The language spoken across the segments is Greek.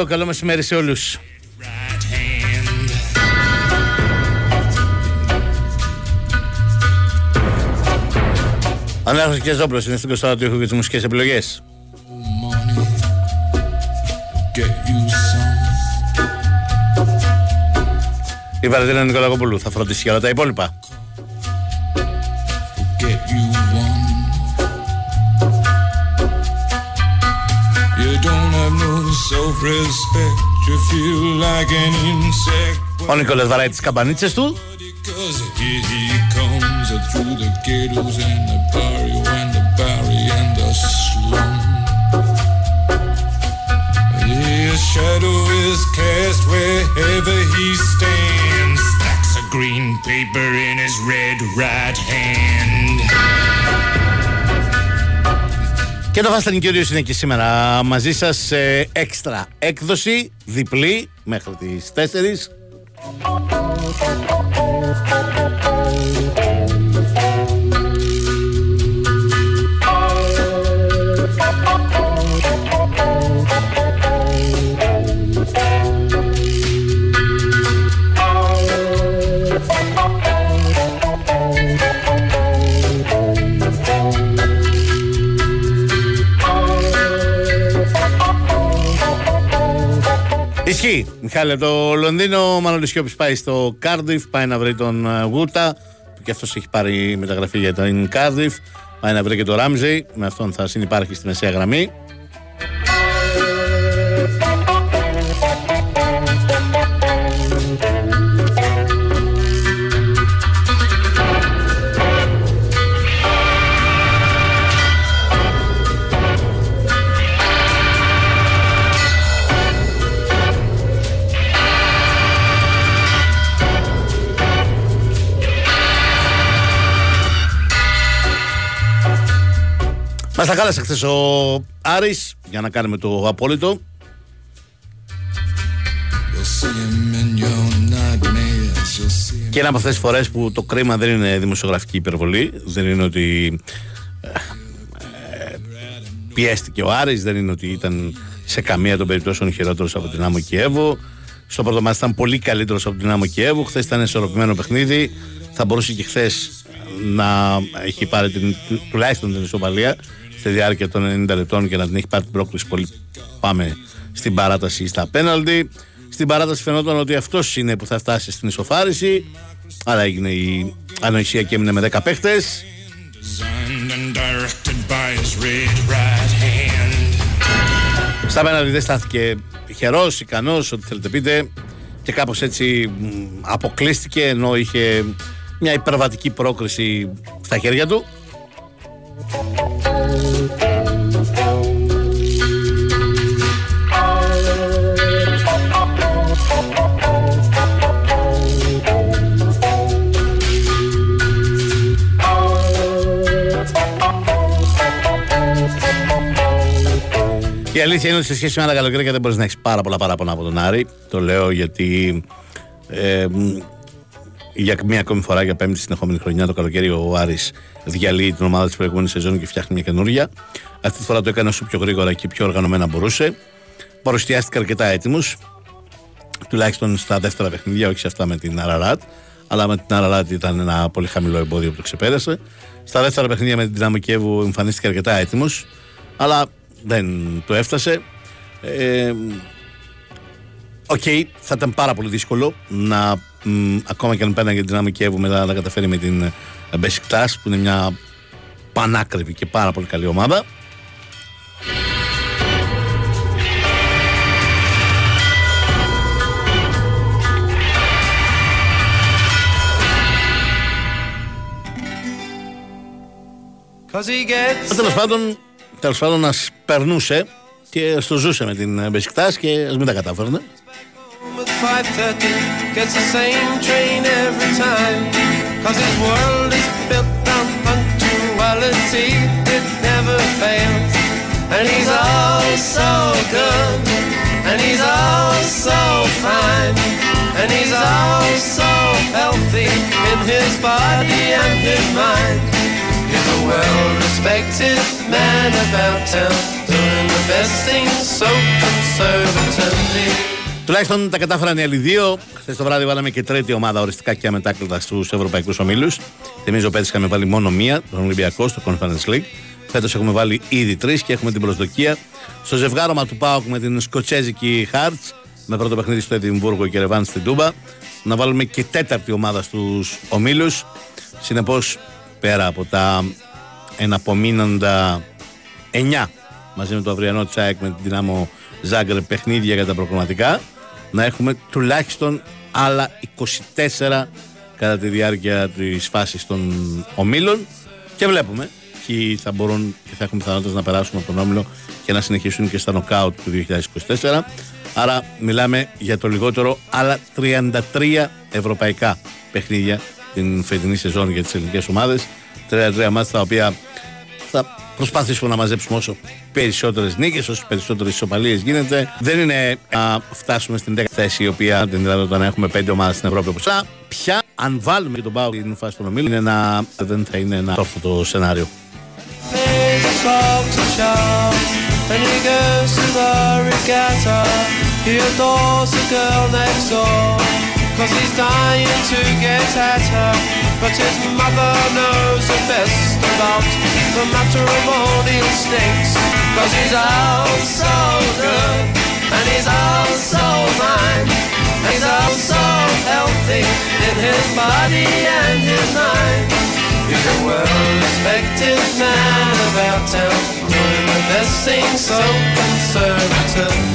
2. Καλό μεσημέρι σε όλους. right hand. Ανάρχος και Ζόμπρος είναι στην Κωνσταντά του ήχου και τις μουσικές επιλογές. money get you some. Η Βαρδίνα Νικολακοπούλου θα φροντίσει για όλα τα υπόλοιπα. Self-respect. You feel like an insect. Ο Νικόλας βαράει τις καμπανίτσες του. Because here he comes through the ghettos and the barrio and the barry and the slum. His shadow is cast wherever he stands. Stacks of green paper in his red right hand. Και το Fast and Curious είναι και σήμερα μαζί σας σε έξτρα έκδοση, διπλή, μέχρι τις 4. Ισχύει. Μιχάλη, από το Λονδίνο, ο Μανώλης Σιώπης πάει στο Κάρντιφ, πάει να βρει τον ε, Γούτα, που και αυτός έχει πάρει μεταγραφή για την Κάρντιφ, πάει να βρει και τον Ράμζεϊ, με αυτόν θα συνυπάρχει στη μεσαία γραμμή. Μας τα κάλεσε χθες ο Άρης για να κάνουμε το απόλυτο. You'll see him in your nightmares. You'll see him. Και είναι από αυτές τις φορές που το κρίμα δεν είναι δημοσιογραφική υπερβολή. Δεν είναι ότι ε, ε, πιέστηκε ο Άρης, δεν είναι ότι ήταν σε καμία των περιπτώσεων χειρότερος από την Άμμο Κιέβο. Στο πρώτο μάτι ήταν πολύ καλύτερος από την Άμμο Κιέβο. Χθες ήταν ισορροπημένο παιχνίδι. Θα μπορούσε και χθες να έχει πάρει την, του- τουλάχιστον την ισοπαλία στη διάρκεια των 90 λεπτών και να την έχει πάρει την πρόκληση πολύ. Πάμε στην παράταση ή στα πέναλτι. Στην παράταση φαινόταν ότι αυτός είναι που θα φτάσει στην ισοφάριση. Άρα έγινε η ανοησία και έμεινε με 10 παίχτες. Designed and directed by his red right hand. Στα πέναλτι δεν στάθηκε τυχερό, ικανός, ό,τι θέλετε πείτε. Και κάπως έτσι μ, αποκλείστηκε ενώ είχε μια υπερβατική πρόκριση στα χέρια του. Η αλήθεια είναι ότι σε σχέση με άλλα καλοκαίρια δεν μπορείς να έχεις πάρα πολλά παράπονα από τον Άρη. Το λέω γιατί ε, για μία ακόμη φορά, για πέμπτη συνεχόμενη χρονιά, το καλοκαίρι ο Άρης διαλύει την ομάδα της προηγούμενης σεζόν και φτιάχνει μια καινούργια. Αυτή τη φορά το έκανε όσο πιο γρήγορα και πιο οργανωμένα μπορούσε. Παρουσιάστηκε αρκετά έτοιμος, τουλάχιστον στα δεύτερα παιχνίδια, όχι σε αυτά με την Αραράτ. Αλλά με την Αραράτ ήταν ένα πολύ χαμηλό εμπόδιο που το ξεπέρασε. Στα δεύτερα παιχνίδια με την Δυναμό Κιέβου εμφανίστηκε αρκετά έτοιμος, αλλά δεν το έφτασε. Ε, Οκ, okay, θα ήταν πάρα πολύ δύσκολο να μ, ακόμα και αν πέρναγε την Δυναμό Κιέβου μετά να καταφέρει με την Μπασακσεχίρ που είναι μια πανάκριβη και πάρα πολύ καλή ομάδα. Τέλος πάντων, Τέλος πάντων ας περνούσε και στο ζούσε με την εμπισκυτά σκητά και ας μην τα κατάφερνε a well-respected man about town Doing the best things so conservatively Τουλάχιστον τα κατάφεραν οι άλλοι δύο. Χθες το βράδυ βάλαμε και τρίτη ομάδα οριστικά και αμετάκλητα στους ευρωπαϊκούς ομίλους. Θυμίζω πέρυσι είχαμε βάλει μόνο μία, τον Ολυμπιακό, στο Conference League. Φέτος έχουμε βάλει ήδη τρεις και έχουμε την προσδοκία στο ζευγάρωμα του Πάοκ με την Σκοτσέζικη Χάρτ, με πρώτο παιχνίδι στο Εδιμβούργο και Ρεβάνς στην Τούμπα, να βάλουμε και τέταρτη ομάδα στους ομίλους. Συνεπώς, πέρα από τα εναπομείνοντα 9 μαζί με το αυριανό Τσάικ με την δυνάμω Ζάγκρε παιχνίδια για τα προγραμματικά να έχουμε τουλάχιστον άλλα 24 κατά τη διάρκεια της φάσης των ομίλων. Και βλέπουμε ποιοι θα μπορούν και θα έχουν πιθανότητες να περάσουν από τον όμιλο και να συνεχίσουν και στα νοκάουτ του 2024 άρα μιλάμε για το λιγότερο άλλα 33 ευρωπαϊκά παιχνίδια την φετινή σεζόν για τις ελληνικές ομάδες 33 μάτια τα οποία θα προσπαθήσουμε να μαζέψουμε όσο περισσότερε νίκε, όσο περισσότερε ισοπαλίε γίνεται. Δεν είναι να φτάσουμε στην 10 θέση, η οποία την δηλαδή όταν έχουμε 5 ομάδε στην Ευρώπη όπω Πια, αν βάλουμε και τον Πάο στην φάση των ομίλων, είναι ένα, δεν θα είναι ένα όρθωτο σενάριο. And he goes to the regatta He adores the girl next door Cause he's dying to get at her. But his mother knows the best about the matrimonial snakes Cause he's all so good And he's all so fine. And he's all so healthy In his body and his mind. He's a well-respected man about town. Doing the best things so conservatively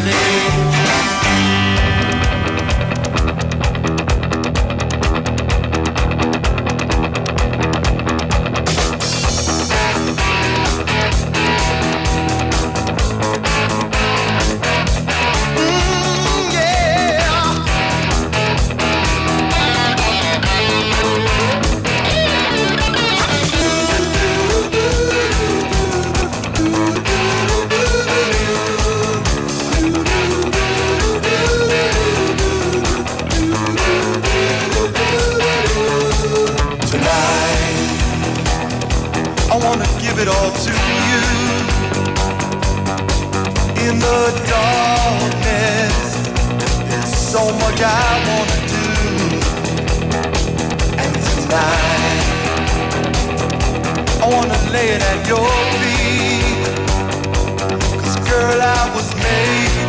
it all to you. In the darkness, there's so much I wanna do. And tonight, I wanna lay it at your feet. Cause girl, I was made.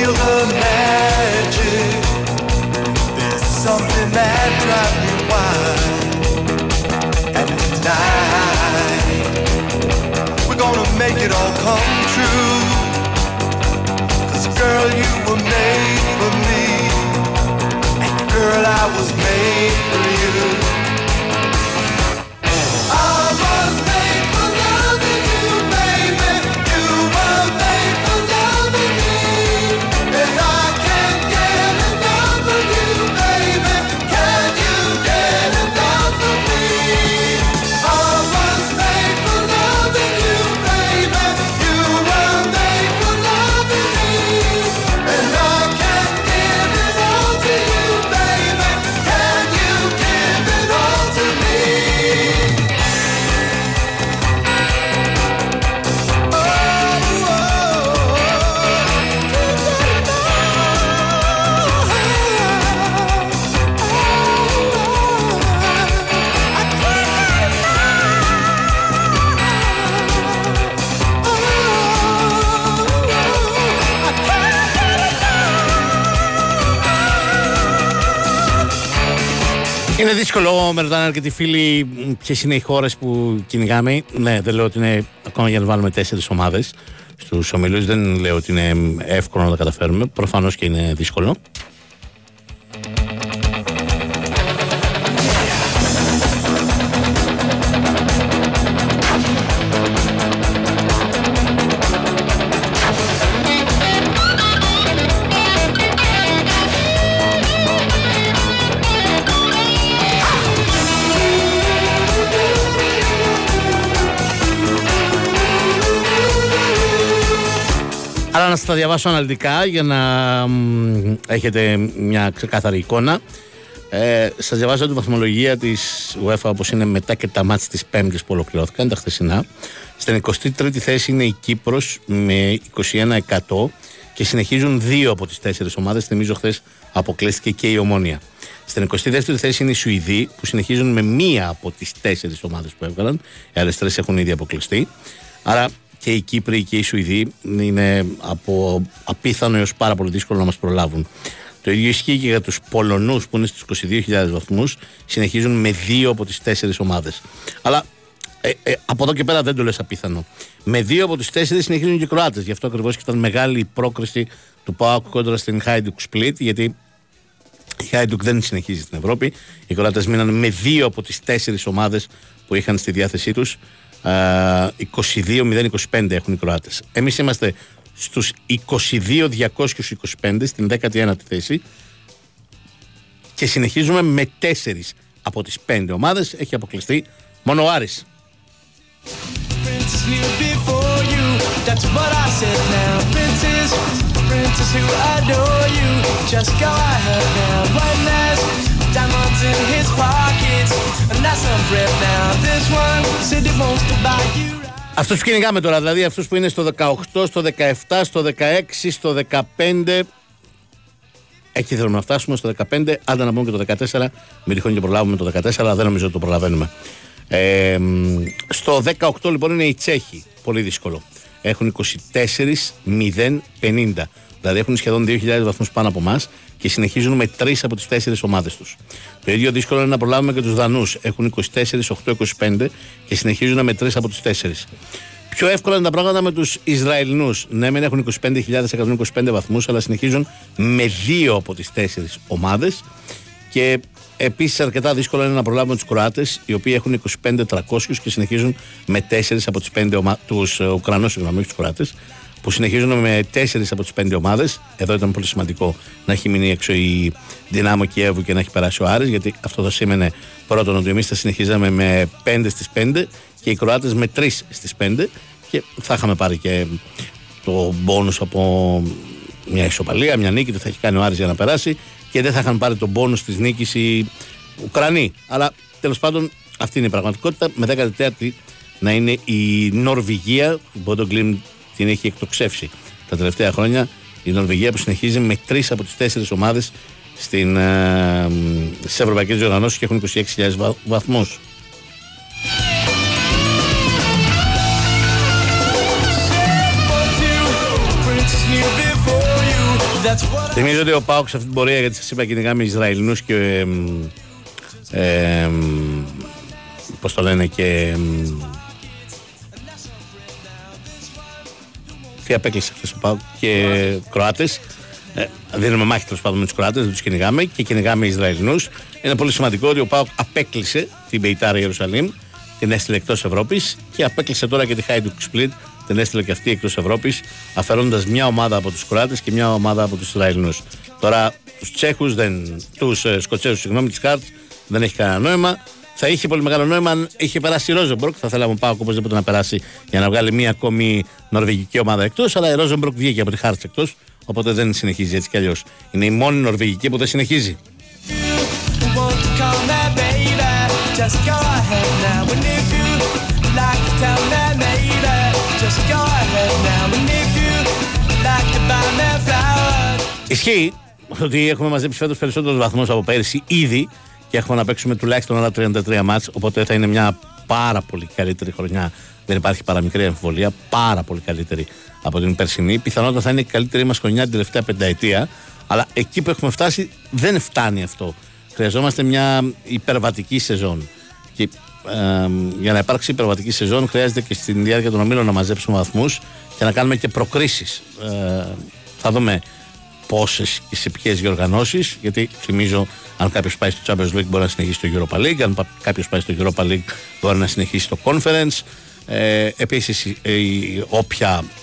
feel the magic. There's something that drives me wild. And tonight, we're gonna make it all come true. Cause girl, you were made for me. And girl, I was made for you. Είναι δύσκολο, με ρωτάνε αρκετοί φίλοι ποιες είναι οι χώρες που κυνηγάμε. Ναι, δεν λέω ότι είναι ακόμα για να βάλουμε τέσσερις ομάδες στους ομιλού. Δεν λέω ότι είναι εύκολο να τα καταφέρουμε. Προφανώς και είναι δύσκολο. Να σα τα διαβάσω αναλυτικά για να έχετε μια ξεκάθαρη εικόνα. Ε, Σας διαβάζω τη βαθμολογία της UEFA όπως είναι μετά και τα μάτια της Πέμπτης που ολοκληρώθηκαν, τα χθεσινά. Στην 23η θέση είναι η Κύπρος με 21% και συνεχίζουν δύο από τις τέσσερις ομάδες. Θυμίζω χθες αποκλείστηκε και η Ομόνια. Στην 22η θέση είναι οι Σουηδοί που συνεχίζουν με μία από τις τέσσερις ομάδες που έβγαλαν. Οι άλλες τρεις έχουν ήδη αποκλειστεί. Άρα και οι Κύπροι και οι Σουηδοί είναι από απίθανο έως πάρα πολύ δύσκολο να μας προλάβουν. Το ίδιο ισχύει και για τους Πολωνούς που είναι στους 22.000 βαθμούς συνεχίζουν με δύο από τις τέσσερις ομάδες. Αλλά ε, ε, από εδώ και πέρα δεν το λες απίθανο. Με δύο από τις τέσσερις συνεχίζουν και οι Κροάτες. Γι' αυτό ακριβώς και ήταν μεγάλη η πρόκριση του ΠΑΟΚ κόντρα στην Hajduk Split γιατί η Hajduk δεν συνεχίζει στην Ευρώπη. Οι Κροάτες μείναν με δύο από τις τέσσερις ομάδες που είχαν στη διάθεσή τους 22-0-25 έχουν οι Κροάτες. Εμείς είμαστε στους 22-225 στην 19η θέση και συνεχίζουμε με 4 από τις 5 ομάδες. Έχει αποκλειστεί μόνο ο Άρης. Diamonds in his pockets, and that's some breath now. This one said he wants to buy you. Αυτούς που κυνηγάμε τώρα, δηλαδή αυτούς που είναι στο 18, στο 17, στο 16, στο 15. Εκεί θέλουμε να φτάσουμε στο 15, άντα να πούμε και το 14. Μην τυχόν και προλάβουμε το 14, αλλά δεν νομίζω ότι το προλαβαίνουμε. Ε, στο 18 λοιπόν είναι οι Τσέχοι. Πολύ δύσκολο. Έχουν 24-0-50. Δηλαδή έχουν σχεδόν 2.000 βαθμούς πάνω από εμάς και συνεχίζουν με τρεις από τις τέσσερις ομάδες τους. Το ίδιο δύσκολο είναι να προλάβουμε και τους Δανούς. Έχουν 24-8-25 και συνεχίζουν με τρεις από τι τέσσερις. Πιο εύκολα είναι τα πράγματα με τους Ισραηλινούς. Ναι, μεν έχουν 25.125 βαθμούς, αλλά συνεχίζουν με δύο από τις τέσσερις ομάδες. Και επίσης αρκετά δύσκολο είναι να προλάβουμε τους Κροάτες, οι οποίοι έχουν 25.300 και συνεχίζουν με τέσσερις από τις πέντε ομάδε. Τους Ουκρανούς, συγγνώμη, τους Κροάτες που συνεχίζουν με τέσσερις από τις πέντε ομάδες. Εδώ ήταν πολύ σημαντικό να έχει μείνει έξω η Δυνάμο Κιέβου και να έχει περάσει ο Άρης, γιατί αυτό θα σήμαινε πρώτον ότι εμείς θα συνεχίζαμε με πέντε στις πέντε και οι Κροάτες με τρεις στις πέντε και θα είχαμε πάρει και το μπόνους από μια ισοπαλία, μια νίκη, δεν θα έχει κάνει ο Άρης για να περάσει και δεν θα είχαν πάρει τον πόνους της νίκης οι Ουκρανοί. Αλλά τέλος πάντων αυτή είναι η πραγματικότητα. Με 14η να είναι η Νορβηγία, που την έχει εκτοξεύσει τα τελευταία χρόνια η Νορβηγία που συνεχίζει με τρεις από τις τέσσερις ομάδες στην, ε, στις ευρωπαϊκές διοργανώσεις και έχουν 26.000 βα, βαθμούς. Θυμίζω ότι ο Πάοξ σε αυτή την πορεία γιατί σας είπα κυνηγάμε Ισραηλινούς και ε, ε, πώς το λένε και Γιατί απέκλεισε χθες ο Πάουκ και Κροάτες. Ε, δίνουμε μάχη τέλος πάντων με τους Κροάτες, δεν τους κυνηγάμε και κυνηγάμε Ισραηλινούς. Είναι πολύ σημαντικό ότι ο Πάουκ απέκλεισε την Μπεϊτάρα Ιερουσαλήμ, την έστειλε εκτός Ευρώπης και απέκλεισε τώρα και τη Χάιντουκ Σπλίτ, την έστειλε και αυτή εκτός Ευρώπης, αφαιρώντα μια ομάδα από τους Κροάτες και μια ομάδα από τους Ισραηλινούς. Τώρα τους Τσέχους, τους ε, Σκοτσέζου, συγγνώμη, της Χάρτ δεν έχει κανένα νόημα. Θα είχε πολύ μεγάλο νόημα αν είχε περάσει η Ρόζεμπροκ. Θα θέλαμε πάω οπωσδήποτε να περάσει για να βγάλει μια ακόμη νορβηγική ομάδα εκτός. Αλλά η Ρόζεμπροκ βγήκε από τη Χάρτ εκτός. Οπότε δεν συνεχίζει έτσι κι αλλιώς. Είναι η μόνη νορβηγική που δεν συνεχίζει. Ισχύει ότι έχουμε μαζέψει φέτος περισσότερους βαθμούς από πέρυσι ήδη και έχουμε να παίξουμε τουλάχιστον άλλα 33 μάτς οπότε θα είναι μια πάρα πολύ καλύτερη χρονιά. Δεν υπάρχει παραμικρή αμφιβολία πάρα πολύ καλύτερη από την περσινή. Πιθανότατα θα είναι η καλύτερη μας χρονιά την τελευταία πενταετία αλλά εκεί που έχουμε φτάσει δεν φτάνει αυτό. Χρειαζόμαστε μια υπερβατική σεζόν. Και ε, για να υπάρξει υπερβατική σεζόν χρειάζεται και στην διάρκεια των ομίλων να μαζέψουμε βαθμούς και να κάνουμε και προκρίσεις. Ε, θα δούμε πόσες και σε ποιες διοργανώσεις. Γιατί θυμίζω, αν κάποιος πάει στο Champions League μπορεί να συνεχίσει το Europa League, αν κάποιος πάει στο Europa League μπορεί να συνεχίσει το Conference. Ε, Επίσης, οι,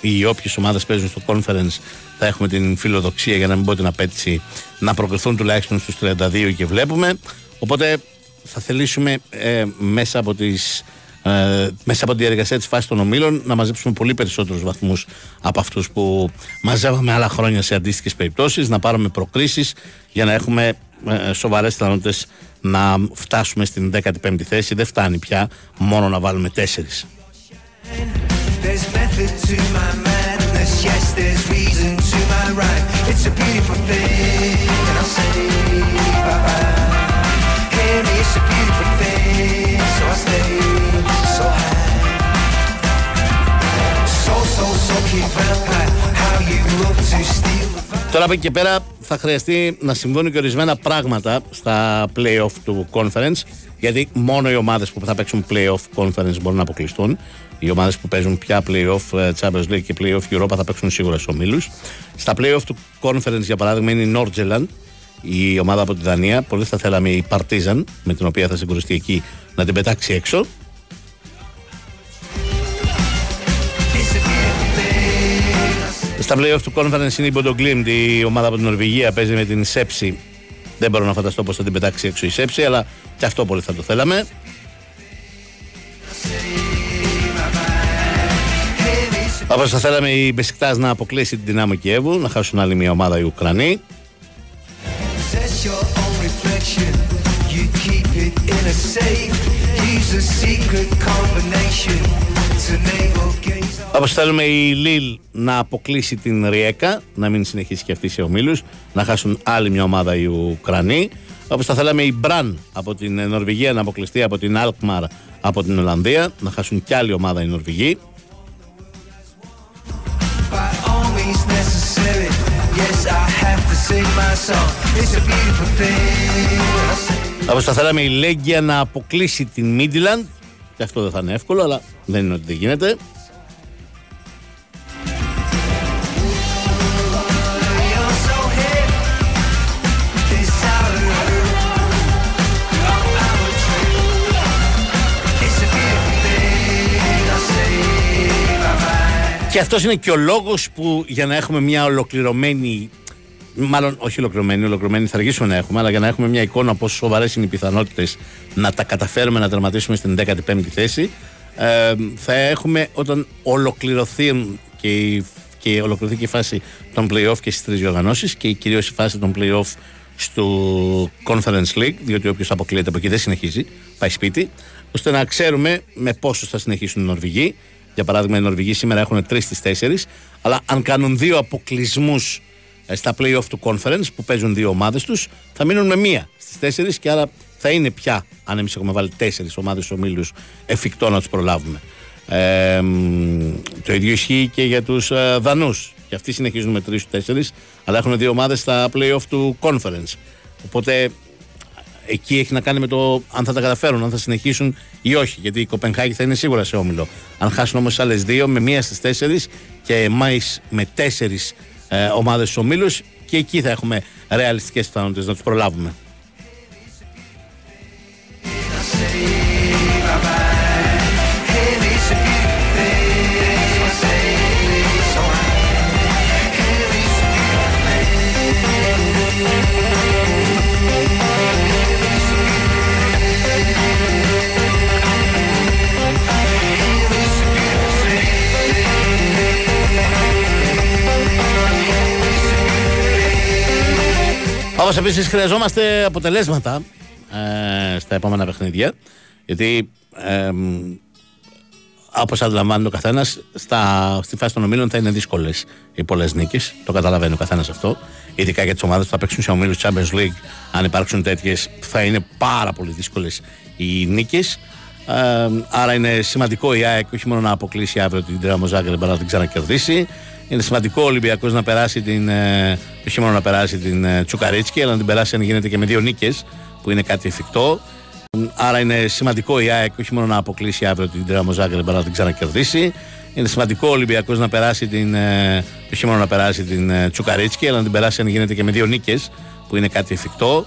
οι όποιες ομάδες παίζουν στο Conference θα έχουμε την φιλοδοξία για να μην πω την απέτηση να προκριθούν τουλάχιστον στους 32 και βλέπουμε. Οπότε θα θελήσουμε ε, μέσα από τις ε, μέσα από τη διαδικασία της φάσης των ομίλων να μαζέψουμε πολύ περισσότερους βαθμούς από αυτούς που μαζεύαμε άλλα χρόνια σε αντίστοιχες περιπτώσεις, να πάρουμε προκρίσεις για να έχουμε ε, σοβαρές πιθανότητες να φτάσουμε στην 15η θέση. Δεν φτάνει πια μόνο να βάλουμε τέσσερι. Τώρα από εκεί και πέρα θα χρειαστεί να συμβούν και ορισμένα πράγματα στα playoff του conference γιατί μόνο οι ομάδες που θα παίξουν playoff conference μπορούν να αποκλειστούν οι ομάδες που παίζουν πια playoff ε, Champions League και playoff Europa θα παίξουν σίγουρα στους ομίλους στα playoff του conference για παράδειγμα είναι η Nordjylland η ομάδα από τη Δανία πολύ θα θέλαμε η Partizan με την οποία θα συγκρουστεί εκεί να την πετάξει έξω Στα playoff του conference είναι η Bodo η ομάδα από την Νορβηγία παίζει με την Σέψη. Δεν μπορώ να φανταστώ πώ θα την πετάξει έξω η Σέψη, αλλά και αυτό πολύ θα το θέλαμε. Όπως θα θέλαμε η Μπεσικτάς να αποκλείσει την Δυνάμω Κιέβου, να χάσουν άλλη μια ομάδα οι Ουκρανοί. Όπω θέλουμε η Λίλ να αποκλείσει την Ριέκα, να μην συνεχίσει και αυτή σε ομίλους, να χάσουν άλλη μια ομάδα οι Ουκρανοί. Όπως θα θέλαμε η Μπραν από την Νορβηγία να αποκλειστεί από την Αλκμαρ από την Ολλανδία, να χάσουν κι άλλη ομάδα οι Νορβηγοί. Όπω θα θέλαμε η Λέγκια να αποκλείσει την Μίντιλαντ, και αυτό δεν θα είναι εύκολο, αλλά δεν είναι ότι δεν γίνεται. Και αυτός είναι και ο λόγος που για να έχουμε μια ολοκληρωμένη. Μάλλον όχι ολοκληρωμένη, ολοκληρωμένη θα αργήσουμε να έχουμε, αλλά για να έχουμε μια εικόνα πόσο σοβαρές είναι οι πιθανότητες να τα καταφέρουμε να τερματίσουμε στην 15η θέση, ε, θα έχουμε όταν ολοκληρωθεί και, και ολοκληρωθεί και η φάση των playoff και στις τρεις διοργανώσεις και κυρίως η φάση των playoff στο Conference League, διότι όποιος αποκλείεται από εκεί δεν συνεχίζει, πάει σπίτι, ώστε να ξέρουμε με πόσου θα συνεχίσουν οι Νορβηγοί. Για παράδειγμα, οι Νορβηγοί σήμερα έχουν τρεις στις τέσσερις, αλλά αν κάνουν δύο αποκλεισμούς ε, στα playoff του conference που παίζουν δύο ομάδες τους, θα μείνουν με μία στις τέσσερις και άρα θα είναι πια, αν εμείς έχουμε βάλει τέσσερις ομάδες ομίλους, εφικτό να τους προλάβουμε. Ε, το ίδιο ισχύει και για τους ε, Δανούς. Και αυτοί συνεχίζουν με τρεις τέσσερις, αλλά έχουν δύο ομάδες στα playoff του conference. Οπότε εκεί έχει να κάνει με το αν θα τα καταφέρουν, αν θα συνεχίσουν ή όχι. Γιατί η Κοπενχάγη θα είναι σίγουρα σε όμιλο. Αν χάσουν όμως άλλες δύο, με μία στις τέσσερις και εμεί με τέσσερις ε, ομάδες στους ομίλους και εκεί θα έχουμε ρεαλιστικές πιθανότητες να τους προλάβουμε. Όπως επίσης χρειαζόμαστε αποτελέσματα ε, στα επόμενα παιχνίδια. Γιατί ε, όπως αντιλαμβάνεται ο καθένας, στη φάση των ομίλων θα είναι δύσκολες οι πολλές νίκες. Το καταλαβαίνει ο καθένας αυτό. Ειδικά για τις ομάδες που θα παίξουν σε ομίλους Champions League, αν υπάρξουν τέτοιες, θα είναι πάρα πολύ δύσκολες οι νίκες. Ε, άρα είναι σημαντικό η ΑΕΚ όχι μόνο να αποκλείσει αύριο την Τρέα Ζάγκρεπ, αλλά να την ξανακερδίσει. Είναι σημαντικό ο Ολυμπιακός να περάσει την. Ε, όχι μόνο να περάσει την ε, Τσουκαρίτσκι, αλλά να την περάσει αν γίνεται και με δύο νίκες, που είναι κάτι εφικτό. Άρα είναι σημαντικό η ΑΕΚ όχι μόνο να αποκλείσει αύριο την Τρέα Ζάγκρεπ, αλλά να την ξανακερδίσει. Είναι σημαντικό ο Ολυμπιακός να περάσει την. Ε, όχι μόνο να περάσει την Τσουκαρίτσκι, αλλά να την περάσει αν γίνεται και με δύο νίκες, που είναι κάτι εφικτό.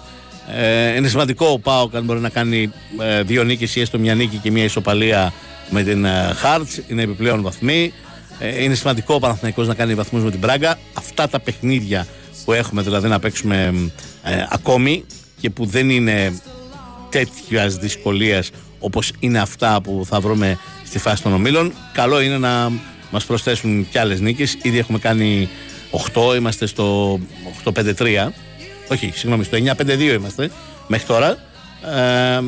Ε, είναι σημαντικό ο Πάοκ αν μπορεί να κάνει ε, δύο νίκες ή έστω μια νίκη και μια ισοπαλία με την ε, Χάρτς. Είναι επιπλέον βαθμοί. Ε, είναι σημαντικό ο Παναθηναϊκός να κάνει βαθμούς με την Πράγκα. Αυτά τα παιχνίδια που έχουμε δηλαδή να παίξουμε ε, ακόμη και που δεν είναι τέτοιας δυσκολίας όπως είναι αυτά που θα βρούμε στη φάση των ομίλων. Καλό είναι να μας προσθέσουν κι άλλες νίκες. Ήδη έχουμε κάνει 8, είμαστε στο 8-5-3. Όχι, συγγνώμη, στο 9-5-2 είμαστε μέχρι τώρα. Ε,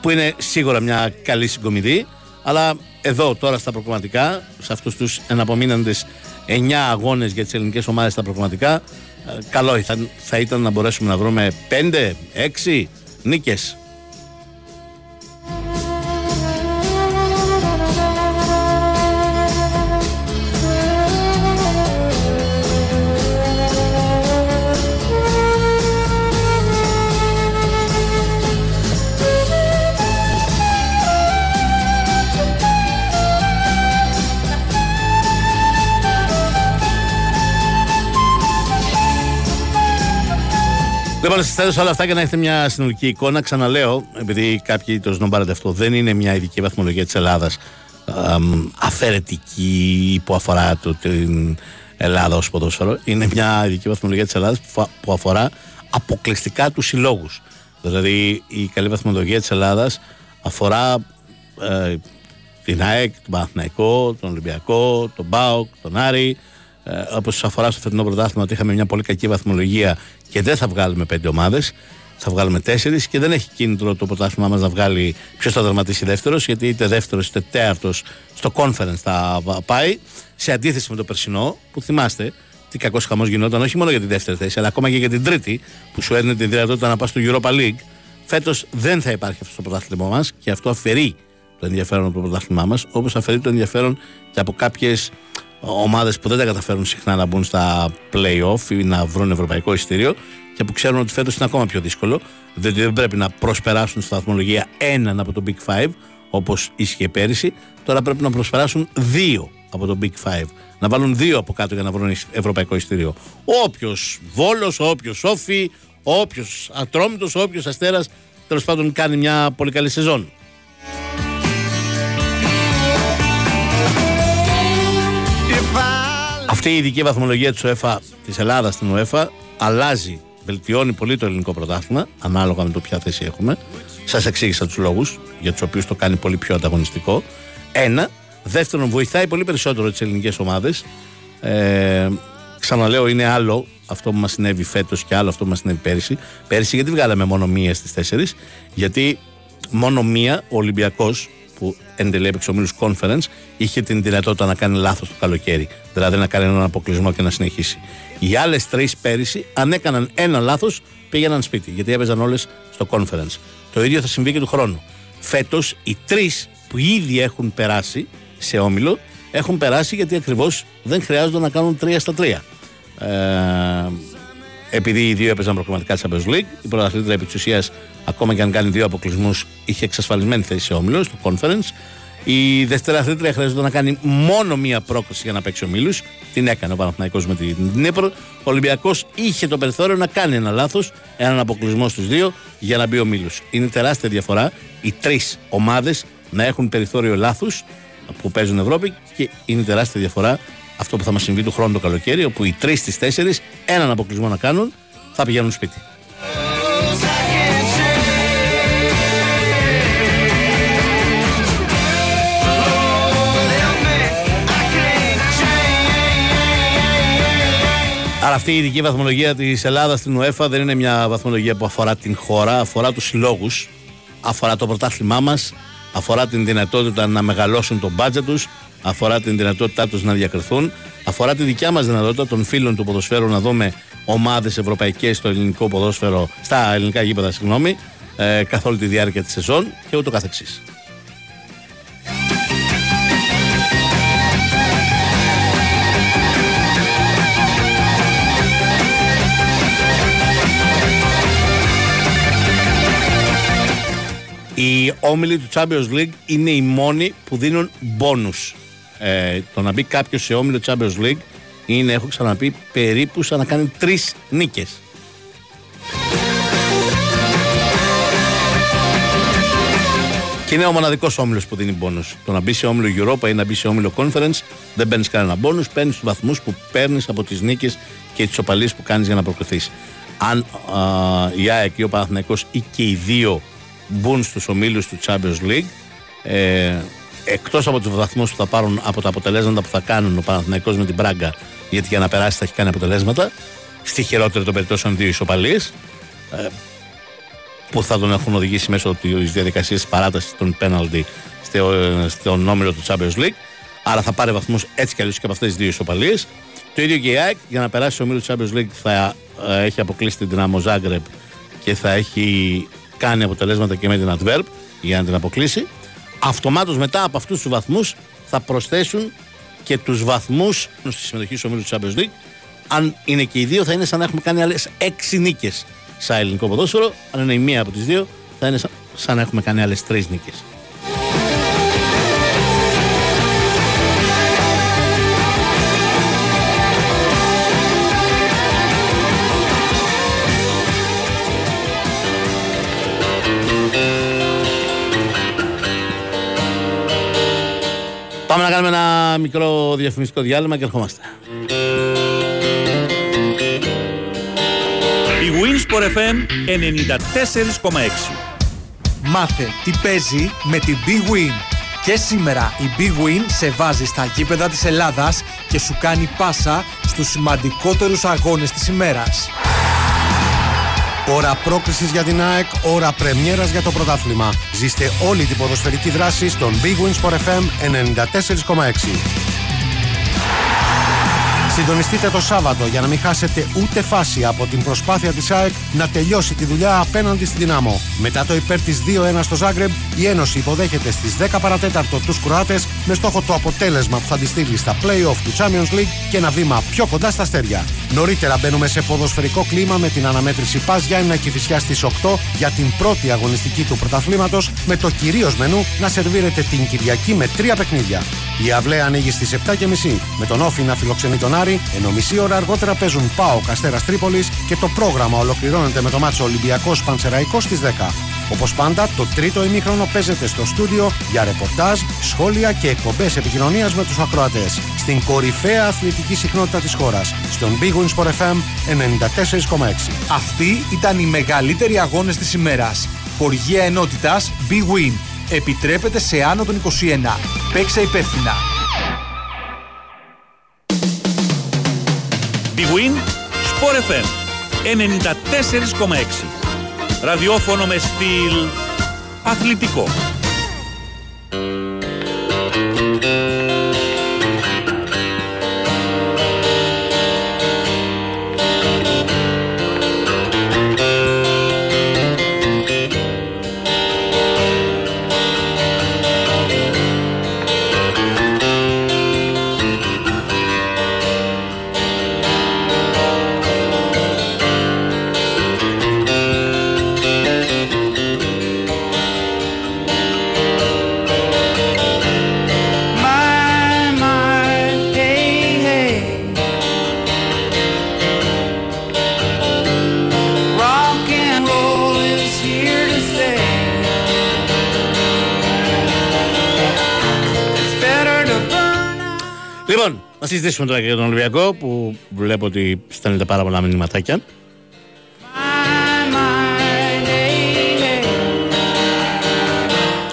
που είναι σίγουρα μια καλή συγκομιδή. Αλλά εδώ τώρα στα προγραμματικά, σε αυτούς τους εναπομείναντες 9 αγώνες για τις ελληνικές ομάδες στα προγραμματικά, ε, καλό θα, θα ήταν να μπορέσουμε να βρούμε 5, 6 Λοιπόν, σα θέτω όλα αυτά για να έχετε μια συνολική εικόνα. Ξαναλέω, επειδή κάποιοι το σνομπάρετε αυτό, δεν είναι μια ειδική βαθμολογία της Ελλάδας αφαιρετική που αφορά το, την Ελλάδα ως ποδόσφαιρο. Είναι μια ειδική βαθμολογία της Ελλάδας που αφορά αποκλειστικά τους συλλόγους. Δηλαδή, η καλή βαθμολογία της Ελλάδας αφορά ε, την ΑΕΚ, τον Παναθηναϊκό, τον Ολυμπιακό, τον ΜΠΑΟΚ, τον Άρη, ε, όπως αφορά στο φετινό πρωτάθλημα, ότι είχαμε μια πολύ κακή βαθμολογία και δεν θα βγάλουμε πέντε ομάδες. Θα βγάλουμε τέσσερις και δεν έχει κίνητρο το πρωτάθλημά μας να βγάλει ποιος θα δραματίσει δεύτερος, γιατί είτε δεύτερος είτε τέταρτος στο conference θα πάει. Σε αντίθεση με το περσινό, που θυμάστε τι κακός χαμός γινόταν όχι μόνο για τη δεύτερη θέση, αλλά ακόμα και για την τρίτη, που σου έδινε τη δυνατότητα να πας στο Europa League. Φέτος δεν θα υπάρχει αυτό το πρωτάθλημα μας και αυτό αφαιρεί το ενδιαφέρον από το πρωτάθλημά μας, όπως αφαιρεί το ενδιαφέρον και από κάποιες ομάδες που δεν τα καταφέρουν συχνά να μπουν στα playoff ή να βρουν ευρωπαϊκό εισιτήριο και που ξέρουν ότι φέτος είναι ακόμα πιο δύσκολο, διότι δεν πρέπει να προσπεράσουν στη βαθμολογία έναν από το Big Five όπως ίσχυε πέρυσι. Τώρα πρέπει να προσπεράσουν δύο από το Big Five. Να βάλουν δύο από κάτω για να βρουν ευρωπαϊκό εισιτήριο. Όποιος Βόλος, όποιος Όφη, όποιος Ατρόμητος, όποιος Αστέρας τέλος πάντων κάνει μια πολύ καλή σεζόν. Αυτή η ειδική βαθμολογία της UEFA της Ελλάδας στην UEFA αλλάζει, βελτιώνει πολύ το ελληνικό πρωτάθλημα, ανάλογα με το ποια θέση έχουμε. Σας εξήγησα τους λόγους για τους οποίους το κάνει πολύ πιο ανταγωνιστικό. Ένα. Δεύτερον, βοηθάει πολύ περισσότερο τις ελληνικές ομάδες. Ε, ξαναλέω, είναι άλλο αυτό που μας συνέβη φέτος και άλλο αυτό που μας συνέβη πέρυσι. Πέρυσι, γιατί βγάλαμε μόνο μία στις τέσσερις, γιατί μόνο μία ο Ολυμπιακός που εν τέλει έπαιξε ο Μίλους Conference, είχε την δυνατότητα να κάνει λάθος το καλοκαίρι. Δηλαδή να κάνει έναν αποκλεισμό και να συνεχίσει. Οι άλλες τρεις πέρυσι, αν έκαναν ένα λάθος, πήγαιναν σπίτι, γιατί έπαιζαν όλες στο Conference. Το ίδιο θα συμβεί και του χρόνου. Φέτος οι τρεις που ήδη έχουν περάσει σε όμιλο έχουν περάσει γιατί ακριβώς δεν χρειάζονται να κάνουν τρία στα τρία. Ε, επειδή οι δύο έπαιζαν προγραμματικά Champions League, η πρωταθλήτρια επί της ουσίας, ακόμα και αν κάνει δύο αποκλεισμούς, είχε εξασφαλισμένη θέση σε όμιλο, στο conference. Η Δευτέρα Αθλήτρια χρειαζόταν να κάνει μόνο μία πρόκληση για να παίξει ο Μίλου. Την έκανε ο Παναθηναϊκός με την Νύπρο. Ο Ολυμπιακός είχε το περιθώριο να κάνει ένα λάθος, έναν αποκλεισμό στους δύο για να μπει ο Μίλου. Είναι τεράστια διαφορά οι τρεις ομάδες να έχουν περιθώριο λάθους που παίζουν Ευρώπη και είναι τεράστια διαφορά αυτό που θα μας συμβεί του χρόνου το καλοκαίρι, όπου οι τρεις στις τέσσερις έναν αποκλεισμό να κάνουν θα πηγαίνουν σπίτι. Άρα αυτή η ειδική βαθμολογία της Ελλάδας στην UEFA δεν είναι μια βαθμολογία που αφορά την χώρα, αφορά τους συλλόγους, αφορά το πρωτάθλημά μας, αφορά την δυνατότητα να μεγαλώσουν τον μπάτζετ τους, αφορά την δυνατότητά τους να διακριθούν, αφορά τη δικιά μας δυνατότητα των φίλων του ποδοσφαίρου να δούμε ομάδες ευρωπαϊκές στο ελληνικό ποδόσφαιρο, στα ελληνικά γήπεδα, συγγνώμη, ε, καθ' όλη τη διάρκεια της σεζόν και ούτω καθεξής. Οι όμιλοι του Champions League είναι οι μόνοι που δίνουν μπόνους. Ε, το να μπει κάποιος σε όμιλο Champions League είναι, έχω ξαναπεί, περίπου σαν να κάνει τρεις νίκες. Και είναι ο μοναδικός όμιλος που δίνει πόνου. Το να μπει σε όμιλο Europa ή να μπει σε όμιλο Conference δεν παίρνεις κανένα πόνου. Παίρνεις τους βαθμούς που παίρνεις από τις νίκες και τις οπαλίες που κάνεις για να προκριθείς. Αν α, η ΑΕΚ ή ο Παναθηναϊκός ή και οι δύο μπουν στους ομίλους του Champions League, ε, εκτός από τους βαθμούς που θα πάρουν από τα αποτελέσματα που θα κάνουν ο Παναθηναϊκός με την Πράγκα, γιατί για να περάσει θα έχει κάνει αποτελέσματα, στη χειρότερη των περιπτώσεων δύο ισοπαλίες, ε, που θα τον έχουν οδηγήσει μέσω της διαδικασίας τη παράτασης των πέναλτι στον όμιλο του Champions League. Άρα θα πάρει βαθμούς έτσι κι αλλιώς και από αυτές τις δύο ισοπαλίες. Το ίδιο και η ΑΕΚ για να περάσει στο όμιλο του Champions League θα ε, έχει αποκλείσει την Δυνάμο Ζάγκρεπ και θα έχει κάνει αποτελέσματα και με την Adverb για να την αποκλείσει. Αυτομάτως μετά από αυτούς τους βαθμούς θα προσθέσουν και τους βαθμούς στη συμμετοχή στο όμιλο του Champions League. Αν είναι και οι δύο, θα είναι σαν να έχουμε κάνει άλλες έξι νίκες σαν ελληνικό ποδόσφαιρο. Αν είναι η μία από τις δύο, θα είναι σαν να έχουμε κάνει άλλες τρεις νίκες. Πάμε να κάνουμε ένα μικρό διαφημιστικό διάλειμμα και ερχόμαστε. Η Winsport FM 94,6 Μάθε τι παίζει με την Big Win. Και σήμερα η Big Win σε βάζει στα γήπεδα της Ελλάδας και σου κάνει πάσα στους σημαντικότερους αγώνες της ημέρας. Ώρα πρόκλησης για την ΑΕΚ, ώρα πρεμιέρας για το πρωτάθλημα. Ζήστε όλη την ποδοσφαιρική δράση στον Big Wins for FM 94,6. Συντονιστείτε το Σάββατο για να μην χάσετε ούτε φάση από την προσπάθεια της ΑΕΚ να τελειώσει τη δουλειά απέναντι στην Δυνάμω. Μετά το υπέρ της 2-1 στο Ζάγκρεμ, η Ένωση υποδέχεται στις 10 παρατέταρτο τους Κροάτες με στόχο το αποτέλεσμα που θα τη στείλει στα play-off του Champions League και ένα βήμα πιο κοντά στα αστέρια. Νωρίτερα μπαίνουμε σε ποδοσφαιρικό κλίμα με την αναμέτρηση Πας Γιάννηνα Κηφισιά στις 8 για την πρώτη αγωνιστική του πρωταθλήματος με το κυρίως μενού να σερβίρεται την Κυριακή με τρία παιχνίδια. Η αυλαία ανοίγει στις 7.30 με τον Όφη να φιλοξενεί τον Άρη, ενώ μισή ώρα αργότερα παίζουν Πάο Καστέρας Τρίπολης και το πρόγραμμα ολοκληρώνεται με το μάτσο Ολυμπιακός Πανσεραϊκός στις 10. Όπως πάντα, το τρίτο ημίχρονο παίζεται στο στούντιο για ρεπορτάζ, σχόλια και εκπομπές επικοινωνίας με τους ακροατές. Στην κορυφαία αθλητική συχνότητα της χώρας, στον Big Wins for FM 94,6. Αυτοί ήταν οι μεγαλύτεροι αγώνες της ημέρας. Χοργία ενότητας Big Win. Επιτρέπεται σε άνω των 21. Παίξε υπεύθυνα. Big Win Sport FM 94,6 Ραδιόφωνο με στυλ αθλητικό. Λοιπόν, να συζητήσουμε τώρα και για τον Ολυμπιακό που βλέπω ότι στέλνετε πάρα πολλά μηνυματάκια.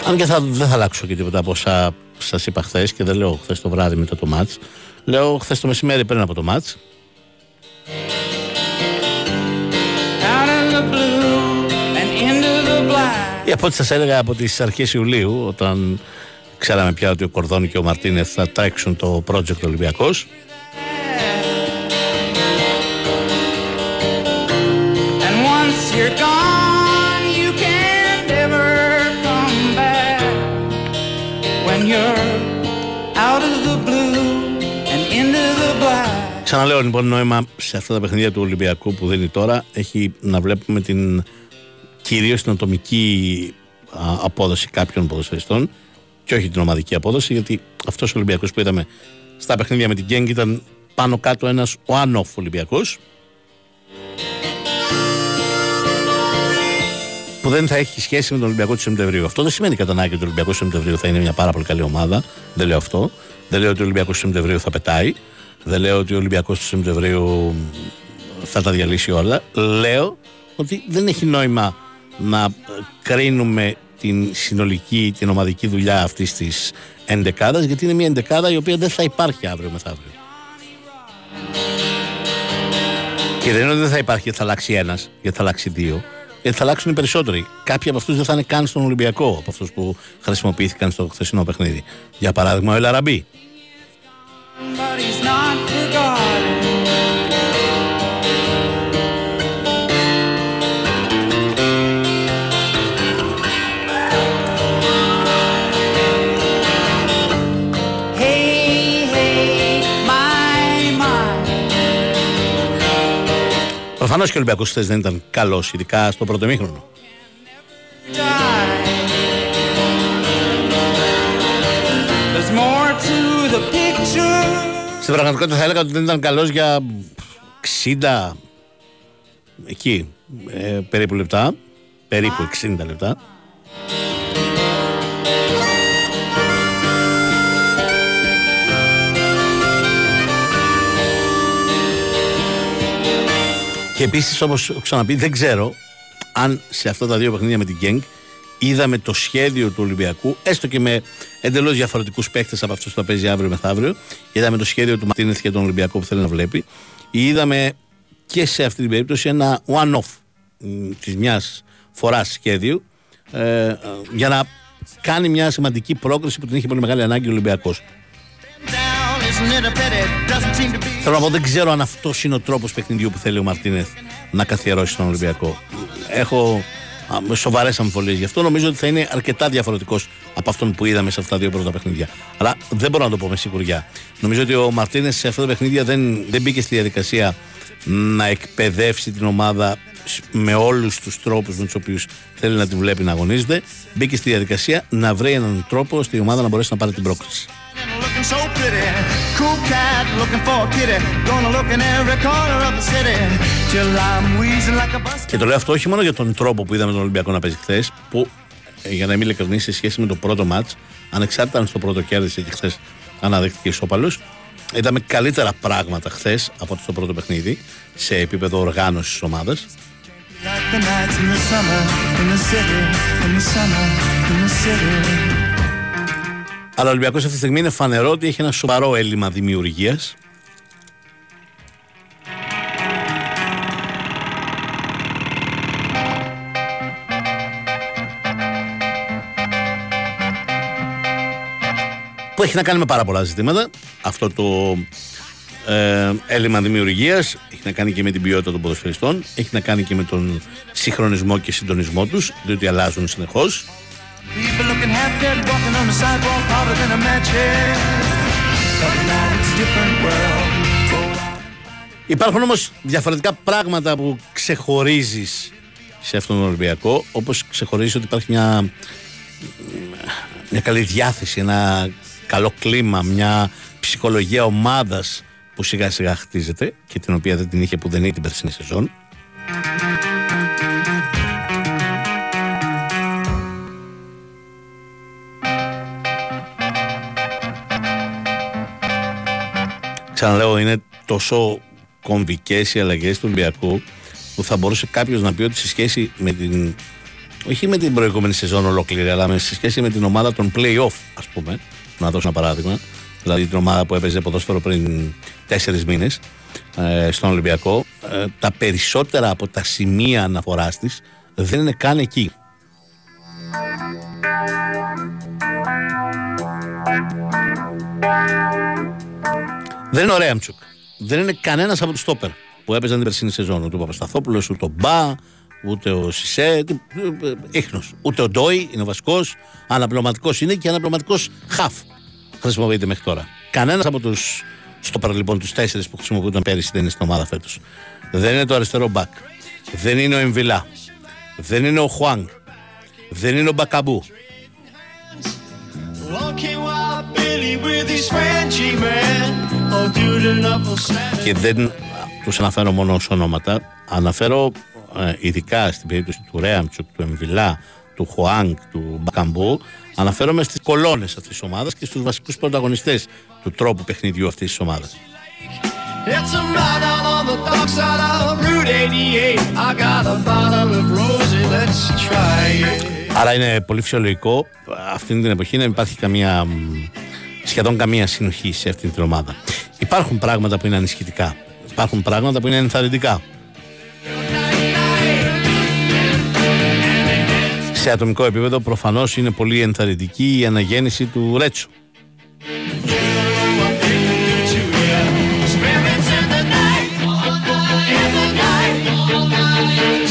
Αν και θα, δεν θα αλλάξω και τίποτα από όσα σας είπα χθες και δεν λέω χθες το βράδυ μετά το μάτς. Λέω χθες το μεσημέρι πριν από το μάτς. Ή από ό,τι σας έλεγα από τις αρχές Ιουλίου, όταν ξέραμε πια ότι ο Κορδόνη και ο Μαρτίνεθ θα τρέξουν το project Ολυμπιακός. And once you're gone, you can't ever come back. When you're out of the blue and into the black. Ξαναλέω λοιπόν νόημα σε αυτά τα παιχνίδια του Ολυμπιακού που δίνει τώρα έχει να βλέπουμε την κυρίως την ατομική α, απόδοση κάποιων ποδοσφαιριστών και όχι την ομαδική απόδοση γιατί αυτός ο Ολυμπιακός που είδαμε στα παιχνίδια με την Γκενκ ήταν πάνω κάτω ένας one-off Ολυμπιακός που δεν θα έχει σχέση με τον Ολυμπιακό του Σεπτεμβρίου. Αυτό δεν σημαίνει κατά ανάγκη ότι ο Ολυμπιακός του Σεπτεμβρίου θα είναι μια πάρα πολύ καλή ομάδα. Δεν λέω αυτό. Δεν λέω ότι ο Ολυμπιακός του Σεπτεμβρίου θα πετάει. Δεν λέω ότι ο Ολυμπιακός του Σεπτεμβρίου θα τα διαλύσει όλα. Λέω ότι δεν έχει νόημα να ε, κρίνουμε την συνολική, την ομαδική δουλειά αυτής της εντεκάδα, γιατί είναι μια εντεκάδα η οποία δεν θα υπάρχει αύριο μεθαύριο. Και δεν είναι ότι δεν θα υπάρχει γιατί θα αλλάξει ένας, γιατί θα αλλάξει δύο. Γιατί θα αλλάξουν οι περισσότεροι. Κάποιοι από αυτούς δεν θα είναι καν στον Ολυμπιακό, από αυτούς που χρησιμοποιήθηκαν στο χθεσινό παιχνίδι. Για παράδειγμα, ο Ελαραμπή. Προφανώς και ο Ολυμπιακός χθες δεν ήταν καλός, ειδικά στο πρώτο μήχρονο. die. There's more to the picture. Στην πραγματικότητα θα έλεγα ότι δεν ήταν καλός για 60 εκεί ε, περίπου λεπτά. Περίπου 60 λεπτά. Και επίσης, όπως έχω ξαναπεί, δεν ξέρω αν σε αυτά τα δύο παιχνίδια με την Γκένγκ είδαμε το σχέδιο του Ολυμπιακού, έστω και με εντελώς διαφορετικούς παίκτες από αυτό που θα παίζει αύριο μεθαύριο. Είδαμε το σχέδιο του Μαρτίνεθ για τον Ολυμπιακό που θέλει να βλέπει. Ή είδαμε και σε αυτή την περίπτωση ένα one-off της μιας φοράς σχέδιου ε, για να κάνει μια σημαντική πρόκληση που την είχε πολύ μεγάλη ανάγκη ο Ολυμπιακός. Θέλω να πω, δεν ξέρω αν αυτός είναι ο τρόπος παιχνιδιού που θέλει ο Μαρτίνεθ να καθιερώσει τον Ολυμπιακό. Έχω σοβαρές αμφιβολίες γι' αυτό. Νομίζω ότι θα είναι αρκετά διαφορετικός από αυτόν που είδαμε σε αυτά τα δύο πρώτα παιχνίδια. Αλλά δεν μπορώ να το πω με σιγουριά. Νομίζω ότι ο Μαρτίνεθ σε αυτά τα παιχνίδια δεν, δεν μπήκε στη διαδικασία να εκπαιδεύσει την ομάδα σ- με όλους τους τρόπους με τους οποίους θέλει να την βλέπει να αγωνίζεται. Μπήκε στη διαδικασία να βρει έναν τρόπο ώστε η ομάδα να μπορέσει να πάρει την πρόκληση. Looking so pretty, cool cat looking for a kitty. Gonna look in every corner of the city till I'm wheezing like a bus. Και το λέω αυτό όχι μόνο για τον τρόπο που είδαμε τον Ολυμπιακό να παίζει χθες, που ε, για να είμαι ειλικρινή σε σχέση με το πρώτο μάτς, ανεξάρτητα αν στο πρώτο κέρδισε και χθες αναδέχτηκε ισόπαλο, είδαμε καλύτερα πράγματα χθες από ότι στο πρώτο παιχνίδι σε επίπεδο οργάνωσης της ομάδας. Like Αλλά ο Ολυμπιακός αυτή τη στιγμή είναι φανερό ότι έχει ένα σοβαρό έλλειμμα δημιουργίας. Που έχει να κάνει με πάρα πολλά ζητήματα. Αυτό το ε, έλλειμμα δημιουργίας έχει να κάνει και με την ποιότητα των ποδοσφαιριστών, έχει να κάνει και με τον συγχρονισμό και συντονισμό τους, διότι αλλάζουν συνεχώς. People looking half dead, walking on the sidewalk harder than a match head. But now it's a different world. Υπάρχουν όμως διαφορετικά πράγματα που ξεχωρίζεις σε αυτόν τον Ολυμπιακό, όπως ξεχωρίζεις ότι υπάρχει μια, μια καλή διάθεση, ένα καλό κλίμα, μια ψυχολογία ομάδας που σιγά σιγά χτίζεται και την οποία δεν την είχε που δεν είχε την περσινή σεζόν. Ξαναλέω, είναι τόσο κομβικές οι αλλαγές του Ολυμπιακού που θα μπορούσε κάποιος να πει ότι σε σχέση με την. Όχι με την προηγούμενη σεζόν ολόκληρη, αλλά με, σε σχέση με την ομάδα των play-off, ας πούμε. Να δώσω ένα παράδειγμα. Δηλαδή την ομάδα που έπαιζε ποδόσφαιρο πριν τέσσερις μήνες ε, στον Ολυμπιακό. Ε, τα περισσότερα από τα σημεία αναφοράς της δεν είναι καν εκεί. Δεν είναι ο Ρέαμτσουκ. Δεν είναι κανένας από τους στόπερ που έπαιζαν την περσίνη σεζόν. Ούτε ο Παπασταθόπουλος, ούτε ο Μπα, ούτε ο Σισε. Ήχνο. Ούτε ο Ντόι είναι ο βασικός. Αναπληρωματικός είναι και αναπληρωματικός χαφ. Χρησιμοποιείται μέχρι τώρα. Κανένας από τους στόπερ λοιπόν, τους τέσσερις που χρησιμοποιούνταν πέρυσι δεν είναι στην ομάδα φέτος. Δεν είναι το αριστερό μπακ. Δεν είναι ο Εμβιλά. Δεν είναι ο Χουάνγκ. Δεν είναι ο Μπακαμπού. Walking wild Billy with his Frenchy man. Oh, doodling up for Santa. Και δεν τους αναφέρω μόνο ως ονόματα. Αναφέρω ε, ειδικά στην περίπτωση του Ρέαμτσουκ, του Εμβιλά, του Χουάνγκ, του Μπακαμπού. Αναφέρομαι στις κολόνες αυτής της ομάδας και στους βασικούς πρωταγωνιστές του τρόπου παιχνιδιού αυτής της ομάδας. It's a night out on the dark side of Route 88. I got a bottle of rosé, let's try it. Άρα είναι πολύ φυσιολογικό αυτή την εποχή να υπάρχει καμία, μ, σχεδόν καμία συνοχή σε αυτή την ομάδα. Υπάρχουν πράγματα που είναι ανισχυτικά. Υπάρχουν πράγματα που είναι ενθαρρυντικά. Σε ατομικό επίπεδο προφανώς είναι πολύ ενθαρρυντική η αναγέννηση του Ρέτσο. Spirits in the night, in the night.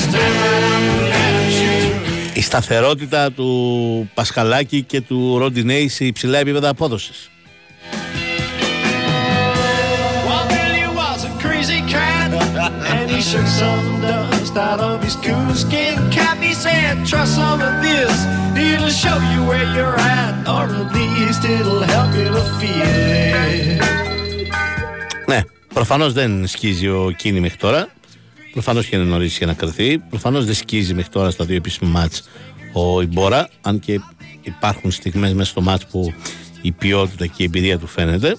Stand right up and let 'em shoot. Η σταθερότητα του Πασχαλάκη και του Ροντινέη σε υψηλά επίπεδα απόδοσης. And he shook some dust out of his coonskin cap. He said, "Trust some of this; it'll show you where you're at, or at least it'll help you to feel it." Ναι, προφανώς δεν σκίζει ο Κίνη μέχρι τώρα. Προφανώς και είναι νωρί για να κρυθεί. Προφανώς δεν σκίζει μέχρι τώρα στα δύο επίσημα μάτς ο Ιμπόρα. Αν και υπάρχουν στιγμές μέσα στο μάτς που η ποιότητα και η εμπειρία του φαίνεται.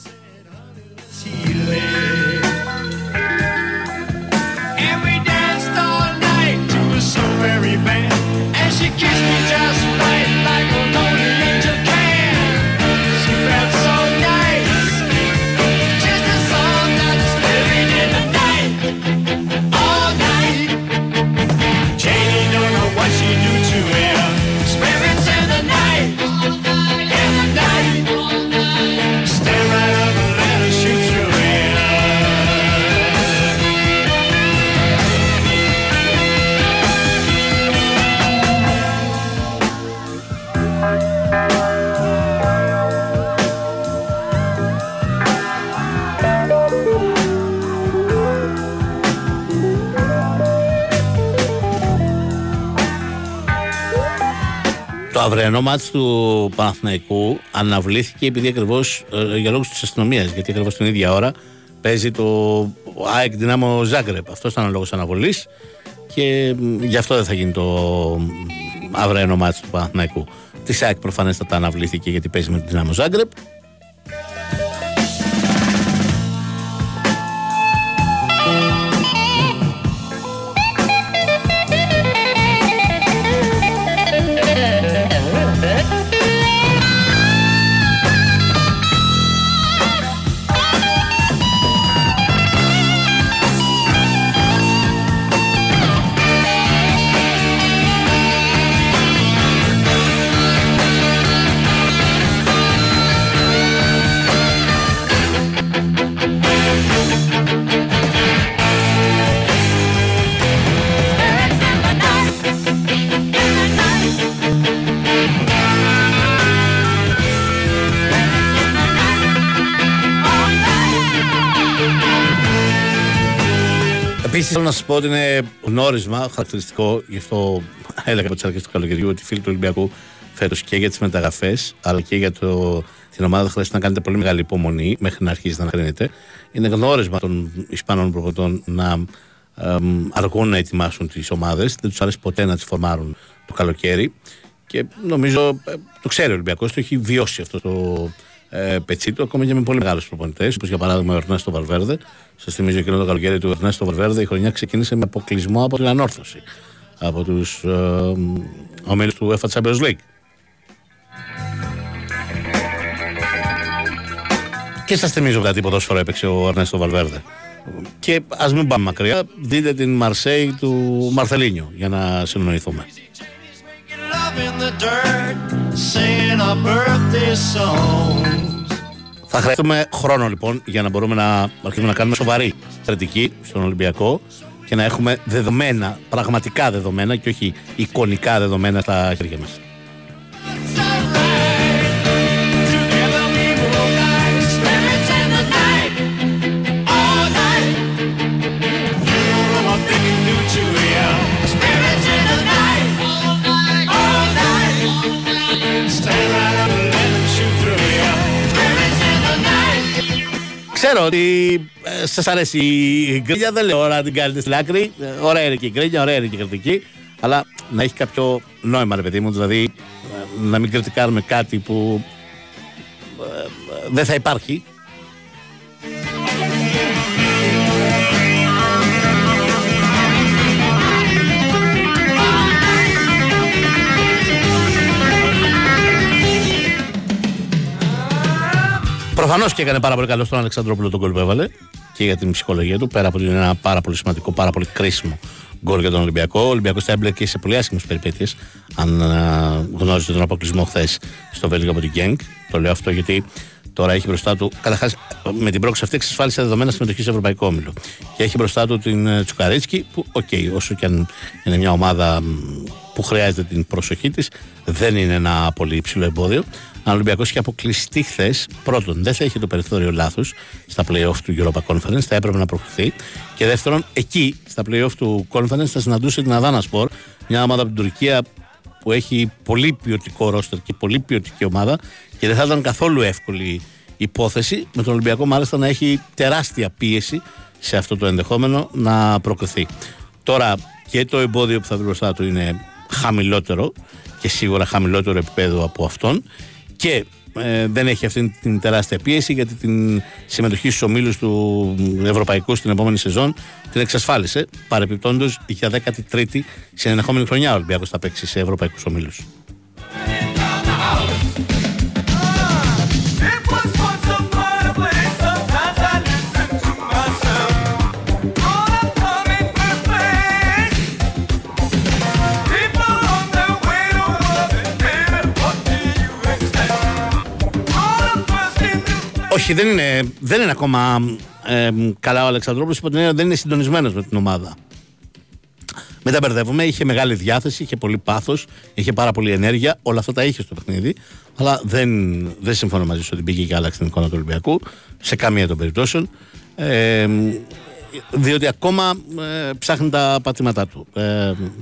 Αυριανό μάτς του Παναθηναϊκού αναβλήθηκε επειδή ακριβώς για λόγους της αστυνομίας γιατί ακριβώς την ίδια ώρα παίζει το ΑΕΚ Δυνάμο Ζάγκρεπ. Αυτός ήταν ο λόγος αναβολής και μ, γι' αυτό δεν θα γίνει το μ, αυριανό μάτς του Παναθηναϊκού. Της ΑΕΚ προφανέστατα αναβλήθηκε γιατί παίζει με την Δυνάμο Ζάγκρεπ. Θέλω να σας πω ότι είναι γνώρισμα χαρακτηριστικό, γι' αυτό έλεγα από τι αρχέ του καλοκαιριού ότι οι φίλοι του Ολυμπιακού φέτος και για τις μεταγραφές, αλλά και για το, την ομάδα χρειάζεται να κάνετε πολύ μεγάλη υπομονή μέχρι να αρχίσει να κρίνετε. Είναι γνώρισμα των Ισπανών προποτών να εμ, αργούν να ετοιμάσουν τις ομάδες. Δεν τους αρέσει ποτέ να τις φορμάρουν το καλοκαίρι. Και νομίζω ε, το ξέρει ο Ολυμπιακός, το έχει βιώσει αυτό το ε, πετσίτου, ακόμα και με πολύ μεγάλους προπονητές, όπως για παράδειγμα ο Ερνέστο Βαλβέρδε. Σας θυμίζω εκείνο το καλοκαίρι του Ερνέστο Βαλβέρδε, η χρονιά ξεκίνησε με αποκλεισμό από την ανόρθωση. Από τους ε, ομίλους του UEFA Champions League. Και σας θυμίζω κάτι ποδόσφαιρο έπαιξε ο Ερνέστο Βαλβέρδε. Και ας μην πάμε μακριά, δείτε την Μαρσέη του Μαρθελίνιο για να συνοηθούμε. Making love in the dirt, singing our birthday songs. Θα χρειαστούμε χρόνο λοιπόν για να μπορούμε να αρχίσουμε να κάνουμε σοβαρή στρατική στον Ολυμπιακό και να έχουμε δεδομένα, πραγματικά δεδομένα και όχι εικονικά δεδομένα στα χέρια μας. Ξέρω ότι ε, σας αρέσει η γκρίνια, δεν λέω να την κάνετε στην άκρη. Ε, Ωραία είναι και η γκρίνια, ωραία είναι και η κριτική. Αλλά να έχει κάποιο νόημα, ρε παιδί μου, δηλαδή ε, να μην κριτικάρουμε κάτι που ε, ε, δεν θα υπάρχει. Προφανώς και έκανε πάρα πολύ καλό στον Αλεξανδρόπουλο τον γκολ που έβαλε και για την ψυχολογία του. Πέρα από ότι είναι ένα πάρα πολύ σημαντικό, πάρα πολύ κρίσιμο γκολ για τον Ολυμπιακό. Ο Ολυμπιακός θα έμπλεκε σε πολύ άσχημες περιπέτειες. Αν α, γνώριζε τον αποκλεισμό χθες στο Βέλγιο από την Γκένκ. Το λέω αυτό γιατί τώρα έχει μπροστά του. Καταρχάς, με την πρόκριση αυτή εξασφάλισε δεδομένα συμμετοχής σε Ευρωπαϊκό Όμιλο. Και έχει μπροστά του την ε, Τσουκαρίτσκι, που, οκ, όσο και αν είναι μια ομάδα μ, που χρειάζεται την προσοχή της, δεν είναι ένα πολύ υψηλό εμπόδιο. Αν ο Ολυμπιακός είχε αποκλειστεί χθες, πρώτον, δεν θα είχε το περιθώριο λάθους στα playoff του Europa Conference, θα έπρεπε να προχωρηθεί. Και δεύτερον, εκεί, στα playoff του Conference, θα συναντούσε την Αδάνα Σπορ, μια ομάδα από την Τουρκία που έχει πολύ ποιοτικό ρόστερ και πολύ ποιοτική ομάδα και δεν θα ήταν καθόλου εύκολη υπόθεση με τον Ολυμπιακό μάλιστα να έχει τεράστια πίεση σε αυτό το ενδεχόμενο να προκριθεί. Τώρα και το εμπόδιο που θα βρει μπροστά του είναι χαμηλότερο και σίγουρα χαμηλότερο επίπεδο από αυτόν και ε, δεν έχει αυτή την τεράστια πίεση γιατί την συμμετοχή στους ομίλους του Ευρωπαϊκού στην επόμενη σεζόν την εξασφάλισε παρεπιπτόντως για 13η συνενεχόμενη χρονιά ο Ολυμπιακός θα παίξει σε Ευρωπαϊκούς ομίλους. Όχι, δεν είναι, δεν είναι ακόμα ε, καλά ο Αλεξανδρόπουλος. Υπό την έννοια ότι δεν είναι συντονισμένος με την ομάδα. Μην τα μπερδεύουμε, είχε μεγάλη διάθεση, είχε πολύ πάθος, είχε πάρα πολύ ενέργεια, όλα αυτά τα είχε στο παιχνίδι, αλλά δεν, δεν συμφωνώ μαζί σου ότι πήγε και άλλαξε την εικόνα του Ολυμπιακού, σε καμία των περιπτώσεων. Ε, διότι ακόμα ε, ψάχνει τα πατήματά του. Ε,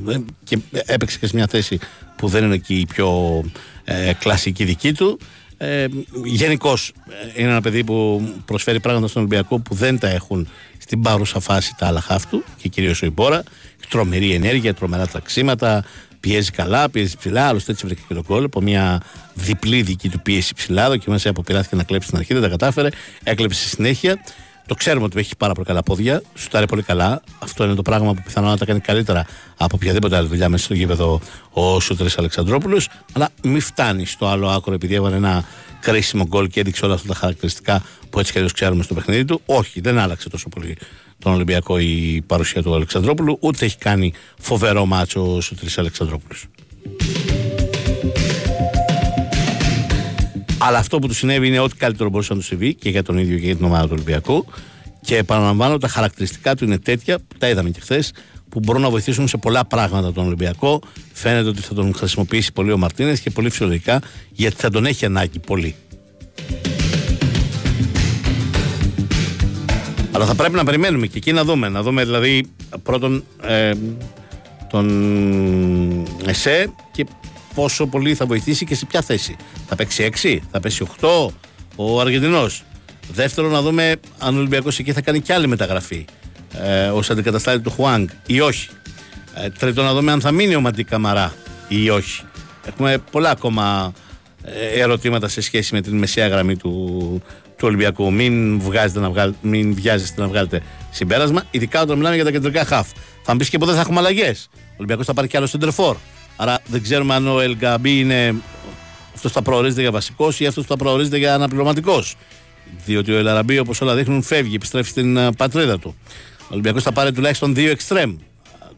ε, και έπαιξε και σε μια θέση που δεν είναι και η πιο ε, κλασική δική του ε, Γενικώς είναι ένα παιδί που προσφέρει πράγματα στον Ολυμπιακό που δεν τα έχουν στην παρούσα φάση τα άλλα χάφ του και κυρίως ο Ιμπόρα. Τρομερή ενέργεια, τρομερά τραξίματα, πιέζει καλά, πιέζει ψηλά. Άλλωστε έτσι βρήκε και το κόλλο από μια διπλή δική του πίεση ψηλά. Δοκιμασία αποπειράστηκε να κλέψει στην αρχή, δεν τα κατάφερε. Έκλεψε στη συνέχεια. Το ξέρουμε ότι έχει πάρα πολύ καλά πόδια, σουτάρει πολύ καλά. Αυτό είναι το πράγμα που πιθανόν να τα κάνει καλύτερα από οποιαδήποτε άλλη δουλειά μέσα στο γήπεδο ο Σούτρε Αλεξανδρόπουλος. Αλλά μην φτάνει στο άλλο άκρο επειδή έβαλε ένα κρίσιμο γκολ και έδειξε όλα αυτά τα χαρακτηριστικά που έτσι κι αλλιώς ξέρουμε στο παιχνίδι του. Όχι, δεν άλλαξε τόσο πολύ τον Ολυμπιακό η παρουσία του Αλεξανδρόπουλου, ούτε έχει κάνει φοβερό μάτσο ο Σούτρε Αλεξανδρόπουλος. Αλλά αυτό που του συνέβη είναι ό,τι καλύτερο μπορούσε να τους συμβεί και για τον ίδιο και για την ομάδα του Ολυμπιακού. Και επαναλαμβάνω, τα χαρακτηριστικά του είναι τέτοια, που τα είδαμε και χθες, που μπορούν να βοηθήσουν σε πολλά πράγματα τον Ολυμπιακό. Φαίνεται ότι θα τον χρησιμοποιήσει πολύ ο Μαρτίνες και πολύ φυσιολογικά, γιατί θα τον έχει ανάγκη πολύ. Αλλά θα πρέπει να περιμένουμε και εκεί να δούμε. Να δούμε δηλαδή πρώτον ε, τον ΕΣΕ και πόσο πολύ θα βοηθήσει και σε ποια θέση. Θα παίξει 6, θα παίξει 8 ο Αργεντινός. Δεύτερον, να δούμε αν ο Ολυμπιακός εκεί θα κάνει και άλλη μεταγραφή ε, ως αντικαταστάτη του Χουάνγκ ή όχι. Ε, τρίτον, να δούμε αν θα μείνει ο Μαντί Καμαρά ή όχι. Έχουμε πολλά ακόμα ε, ερωτήματα σε σχέση με την μεσαία γραμμή του, του Ολυμπιακού. Μην, βγάζετε να βγάλ, μην βιάζεστε να βγάλετε συμπέρασμα, ειδικά όταν μιλάμε για τα κεντρικά χαφ. Θα μου πει και ποτέ θα έχουμε αλλαγές. Ο Ολυμπιακός θα πάρει κι άλλο σεντερφόρ. Άρα δεν ξέρουμε αν ο Ελγκαμπή είναι αυτός που θα προορίζεται για βασικός ή αυτός που θα προορίζεται για αναπληρωματικός. Διότι ο Ελαραμπή, όπως όλα δείχνουν, φεύγει, επιστρέφει στην ε, πατρίδα του. Ο Ολυμπιακός θα πάρει τουλάχιστον δύο εξτρέμ.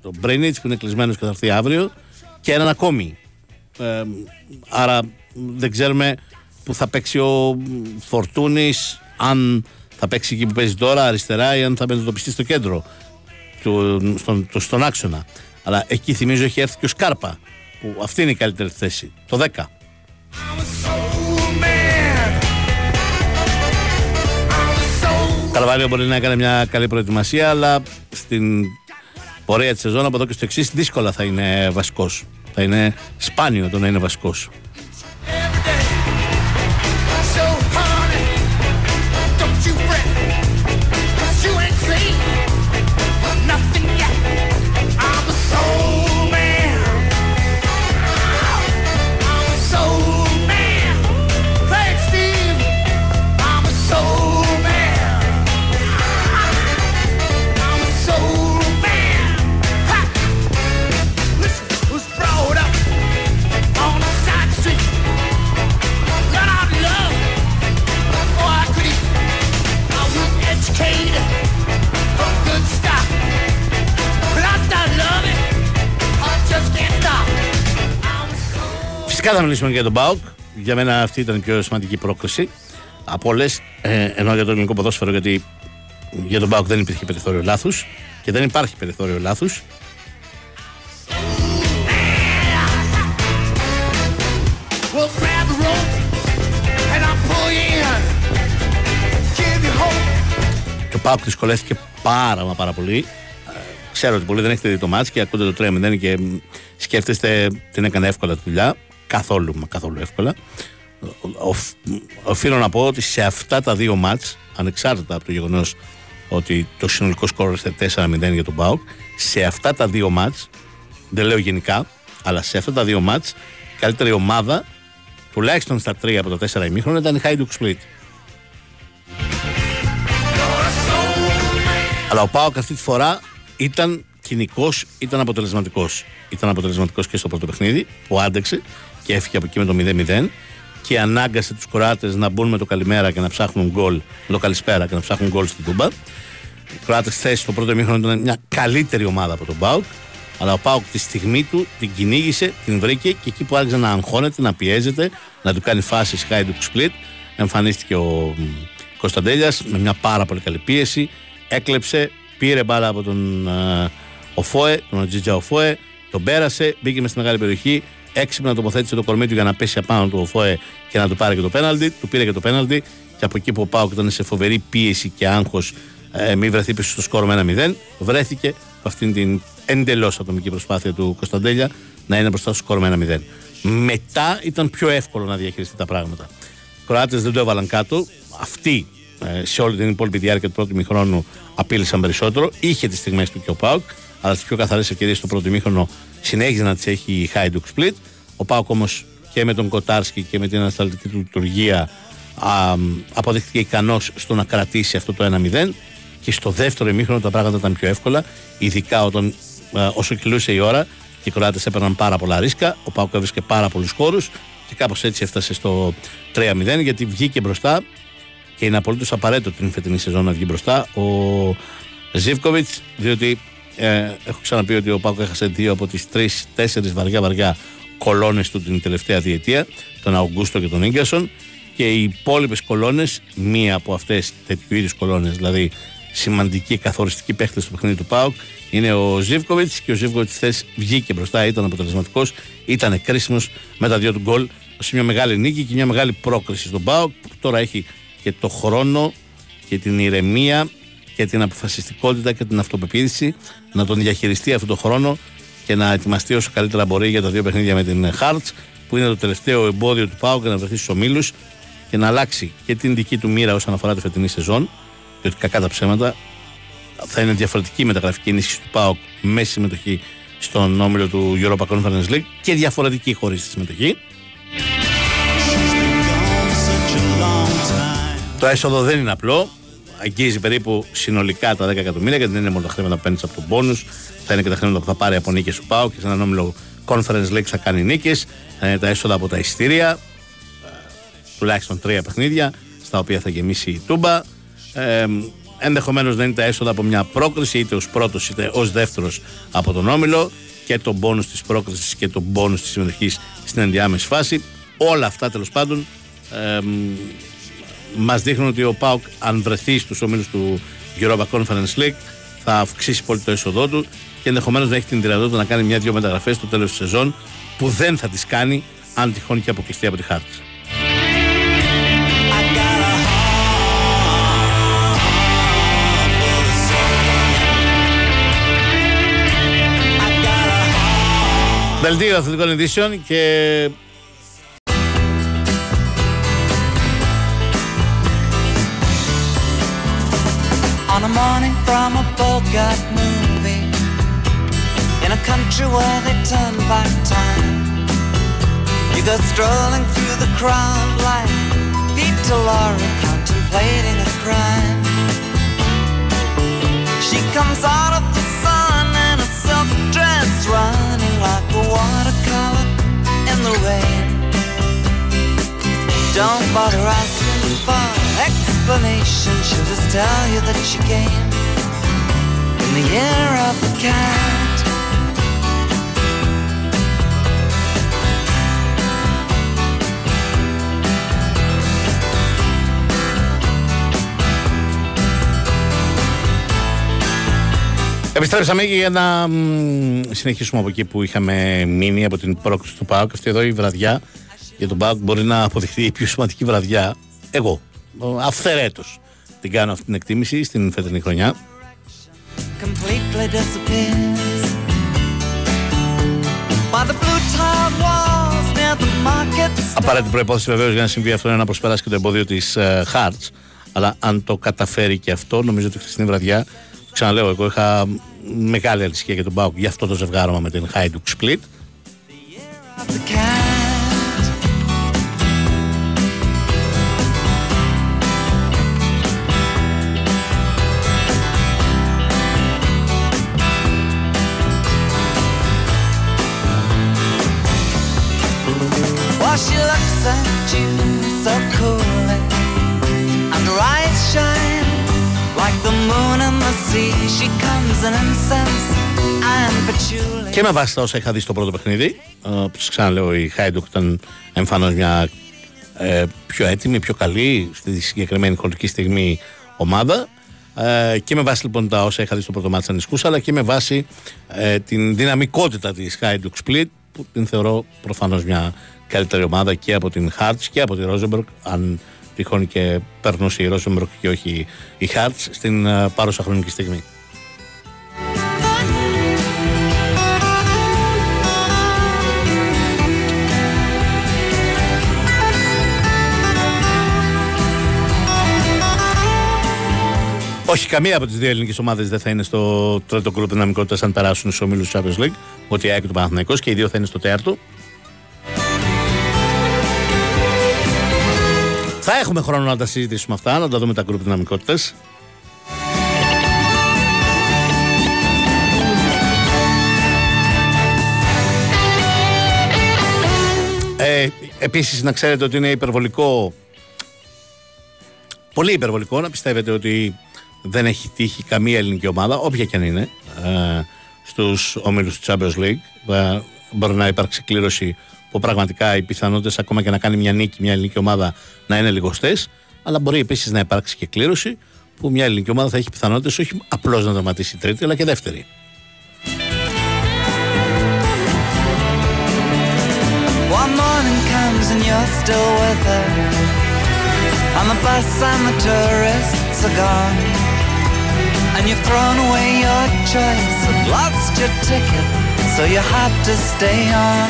Το Μπρέινιτ που είναι κλεισμένος και θα έρθει αύριο και έναν ακόμη. Ε, άρα δεν ξέρουμε που θα παίξει ο Φορτούνης, αν θα παίξει εκεί που παίζει τώρα αριστερά ή αν θα μετατοπιστεί στο κέντρο, του, στον, το- στον άξονα. Αλλά εκεί θυμίζω έχει έρθει και ο Σκάρπα, που αυτή είναι η καλύτερη θέση, το 10. Καρβάλιο μπορεί να έκανε μια καλή προετοιμασία, αλλά στην πορεία της σεζόν από εδώ και στο εξής δύσκολα θα είναι βασικός. Θα είναι σπάνιο το να είναι βασικός. Μιλήσουμε και για τον Μπάουκ. Για μένα αυτή ήταν η πιο σημαντική πρόκληση από όλες. Ε, ενώ για το ελληνικό ποδόσφαιρο, γιατί για τον Μπάουκ δεν υπήρχε περιθώριο λάθους και δεν υπάρχει περιθώριο λάθους. Well, grab the rope and I'll pull you in. Give you hope. Και ο Πάουκ δυσκολεύτηκε πάρα μα πάρα πολύ. Ε, Ξέρω ότι πολλοί δεν έχετε δει το μάτς και ακούτε το 3-0 και μ, σκέφτεστε την έκανε εύκολα τη δουλειά. Καθόλου, μα καθόλου εύκολα. Ο- ο- Οφείλω να πω ότι σε αυτά τα δύο μάτς, ανεξάρτητα από το γεγονός ότι το συνολικό σκόρ είναι 4-0 για τον Πάουκ, σε αυτά τα δύο μάτς, δεν λέω γενικά, αλλά σε αυτά τα δύο μάτς, η καλύτερη ομάδα, τουλάχιστον στα τρία από τα τέσσερα ημίχρονα, ήταν η Hajduk Split. Αλλά ο Πάοκ αυτή τη φορά ήταν κοινικός, ήταν αποτελεσματικός. Ήταν αποτελεσματικός και στο πρώτο παιχνίδι που άντεξε και έφυγε από εκεί με το 0-0 και ανάγκασε τους Κροάτες να μπουν με το καλημέρα και να ψάχνουν γκολ, το καλησπέρα και να ψάχνουν γκολ στην Τούμπα. Οι Κροάτες χθε στο πρώτο ημίχρονο ήταν μια καλύτερη ομάδα από τον Πάοκ. Αλλά ο Πάοκ τη στιγμή του την κυνήγησε, την βρήκε και εκεί που άρχισε να αγχώνεται, να πιέζεται, να του κάνει φάσεις Χάιντουκ Split, εμφανίστηκε ο Κωνσταντέλιας με μια πάρα πολύ καλή πίεση. Έκλεψε, πήρε μπάλα από τον ε, Οφόε, τον Τζιτζα Οφόε, τον πέρασε, μπήκε μες στη μεγάλη περιοχή, έξυπνα τοποθέτησε το κορμί του για να πέσει απάνω του Οφόε και να του πάρει και το πέναλτι. Του πήρε και το πέναλτι και από εκεί που ο Πάοκ ήταν σε φοβερή πίεση και άγχος, ε, μη βρεθεί πίσω στο σκόρ με ένα 0, βρέθηκε από αυτήν την εντελώς ατομική προσπάθεια του Κωνσταντέλια να είναι μπροστά στο σκόρ με ένα 0. Μετά ήταν πιο εύκολο να διαχειριστεί τα πράγματα. Οι Κροάτες δεν το έβαλαν κάτω. Αυτοί ε, σε όλη την υπόλοιπη διάρκεια του πρώτου μηχρόνου απείλησαν περισσότερο. Είχε τις στιγμές του και ο Πάουκ, αλλά στι πιο καθαρές ευκαιρίες του πρώτου μήχρονο συνέχιζε να τι έχει η Χάιντουκ Split. Ο Πάουκ όμως και με τον Κοτάρσκι και με την ανασταλτική του λειτουργία α, αποδείχθηκε ικανός στο να κρατήσει αυτό το 1-0 και στο δεύτερο ημίχρονο τα πράγματα ήταν πιο εύκολα, ειδικά όταν ε, όσο κυλούσε η ώρα και οι Κροάτες έπαιρναν πάρα πολλά ρίσκα. Ο Πάουκ έβρισκε πάρα πολλούς χώρους και κάπως έτσι έφτασε στο 3-0 γιατί βγήκε μπροστά και είναι απολύτως απαραίτητο την φετινή σεζόν να βγει μπροστά ο Ζήβκοβιτ, διότι ε, έχω ξαναπεί ότι ο Πάουκ έχασε δύο από τις τρει-τέσσερι βαριά-βαριά κολόνες του την τελευταία διετία, τον Αουγκούστο και τον γκασον και οι υπόλοιπες κολόνες, μία από αυτές τέτοιου είδους κολόνες, δηλαδή σημαντική καθοριστική παίχτη στο παιχνίδι του Πάουκ, είναι ο Ζήβκοβιτ και ο Ζήβκοβιτ χθες βγήκε μπροστά, ήταν αποτελεσματικός, ήταν κρίσιμος με τα δύο του γκολ. Σε μια μεγάλη νίκη και μια μεγάλη πρόκριση στον Πάουκ που τώρα έχει και το χρόνο και την ηρεμία και την αποφασιστικότητα και την αυτοπεποίθηση να τον διαχειριστεί αυτό το χρόνο και να ετοιμαστεί όσο καλύτερα μπορεί για τα δύο παιχνίδια με την Χάρτ, που είναι το τελευταίο εμπόδιο του Πάου και να βρεθεί στους ομίλους και να αλλάξει και την δική του μοίρα όσον αφορά τη φετινή σεζόν. Διότι κακά τα ψέματα θα είναι διαφορετική η μεταγραφική ενίσχυση του ΠΑΟΚ με συμμετοχή στον όμιλο του Europa Conference League και διαφορετική χωρίς τη συμμετοχή. Το έσοδο δεν είναι απλό. Αγγίζει περίπου συνολικά τα 10 εκατομμύρια γιατί δεν είναι μόνο τα χρήματα που παίρνεις από τον πόνου. Θα είναι και τα χρήματα που θα πάρει από νίκες του Πάου και σε έναν όμιλο Conference League θα κάνει νίκες. Θα είναι τα έσοδα από τα ειστήρια. ε, Τουλάχιστον τρία παιχνίδια στα οποία θα γεμίσει η Τούμπα. Ε, Ενδεχομένως να είναι τα έσοδα από μια πρόκριση είτε ως πρώτος είτε ως δεύτερος από τον όμιλο και τον πόνου της πρόκρισης και τον πόνου της συμμετοχής στην ενδιάμεση φάση. Όλα αυτά τέλος πάντων ε, μας δείχνουν ότι ο Πάουκ, αν βρεθεί στους ομίλους του Europa Conference League, θα αυξήσει πολύ το έσοδό του και ενδεχομένως να έχει την δυνατότητα να κάνει μια-δυο μεταγραφές στο τέλος της σεζόν που δεν θα τις κάνει αν τυχόν και αποκλειστεί από τη χάρτη. Δελτίο αθλητικών ειδήσεων και morning from a Bogart movie. In a country where they turn back time. You go strolling through the crowd like Peter Laura contemplating a crime. She comes out of the sun in a silk dress Running like a watercolor in the rain. Don't bother asking for explanation. She'll just tell you that she came in the year of the cat. Επιστρέψαμε για να μ, συνεχίσουμε από εκεί που είχαμε μείνει από την πρόκληση του ΠΑΟΚ. Αυτή εδώ η βραδιά για τον ΠΑΟΚ μπορεί να αποδειχθεί η πιο σημαντική βραδιά. Εγώ, αυθερέτως, την κάνω αυτή την εκτίμηση στην φετινή χρονιά. completely disappears. By the blue tiled walls near the market Απαραίτητη προπόθεση βεβαίως για να συμβεί αυτό είναι να προσπεράσει και το εμπόδιο της Χάρτς. Αλλά αν το καταφέρει και αυτό, νομίζω ότι χθεσινή βραδιά, ξαναλέω, εγώ είχα μεγάλη ανησυχία για τον Πάουκ για αυτό το ζευγάρωμα με την Hajduk Split. Και με βάση τα όσα είχα δει στο πρώτο παιχνίδι, ε, που σας ξαναλέω η Hajduk ήταν εμφανώς μια ε, πιο έτοιμη, πιο καλή στη συγκεκριμένη χρονική στιγμή ομάδα. Ε, και με βάση λοιπόν τα όσα είχα δει στο πρώτο μάτι ανησυχούσα, αλλά και με βάση ε, την δυναμικότητα της Hajduk Split, που την θεωρώ προφανώς μια καλύτερη ομάδα και από την Hearts και από τη Rosenborg, αν τυχόν και περνούσε η Rosenborg και όχι η Hearts στην ε, πάρουσα χρονική στιγμή. Όχι, καμία από τις δύο ελληνικές ομάδες δεν θα είναι στο τρίτο γκρουπ δυναμικότητας αν περάσουν στους ομίλους του Champions League. Ότι η ΑΕΚ και το Παναθηναϊκός και οι δύο θα είναι στο τέταρτο. Θα έχουμε χρόνο να τα συζητήσουμε αυτά, να τα δούμε τα γκρουπ δυναμικότητε. Ε, επίσης να ξέρετε ότι είναι υπερβολικό πολύ υπερβολικό να πιστεύετε ότι δεν έχει τύχει καμία ελληνική ομάδα, όποια και αν είναι, ε, στους ομίλους του Champions League. Ε, μπορεί να υπάρξει κλήρωση που πραγματικά οι πιθανότητες ακόμα και να κάνει μια νίκη μια ελληνική ομάδα να είναι λιγοστές, αλλά μπορεί επίσης να υπάρξει και κλήρωση που μια ελληνική ομάδα θα έχει πιθανότητες όχι απλώς να δραματίσει τρίτη, αλλά και δεύτερη. One morning comes and you're still with her. On the bus and the tourists are gone. And you've thrown away your choice and lost your ticket, so you have to stay on.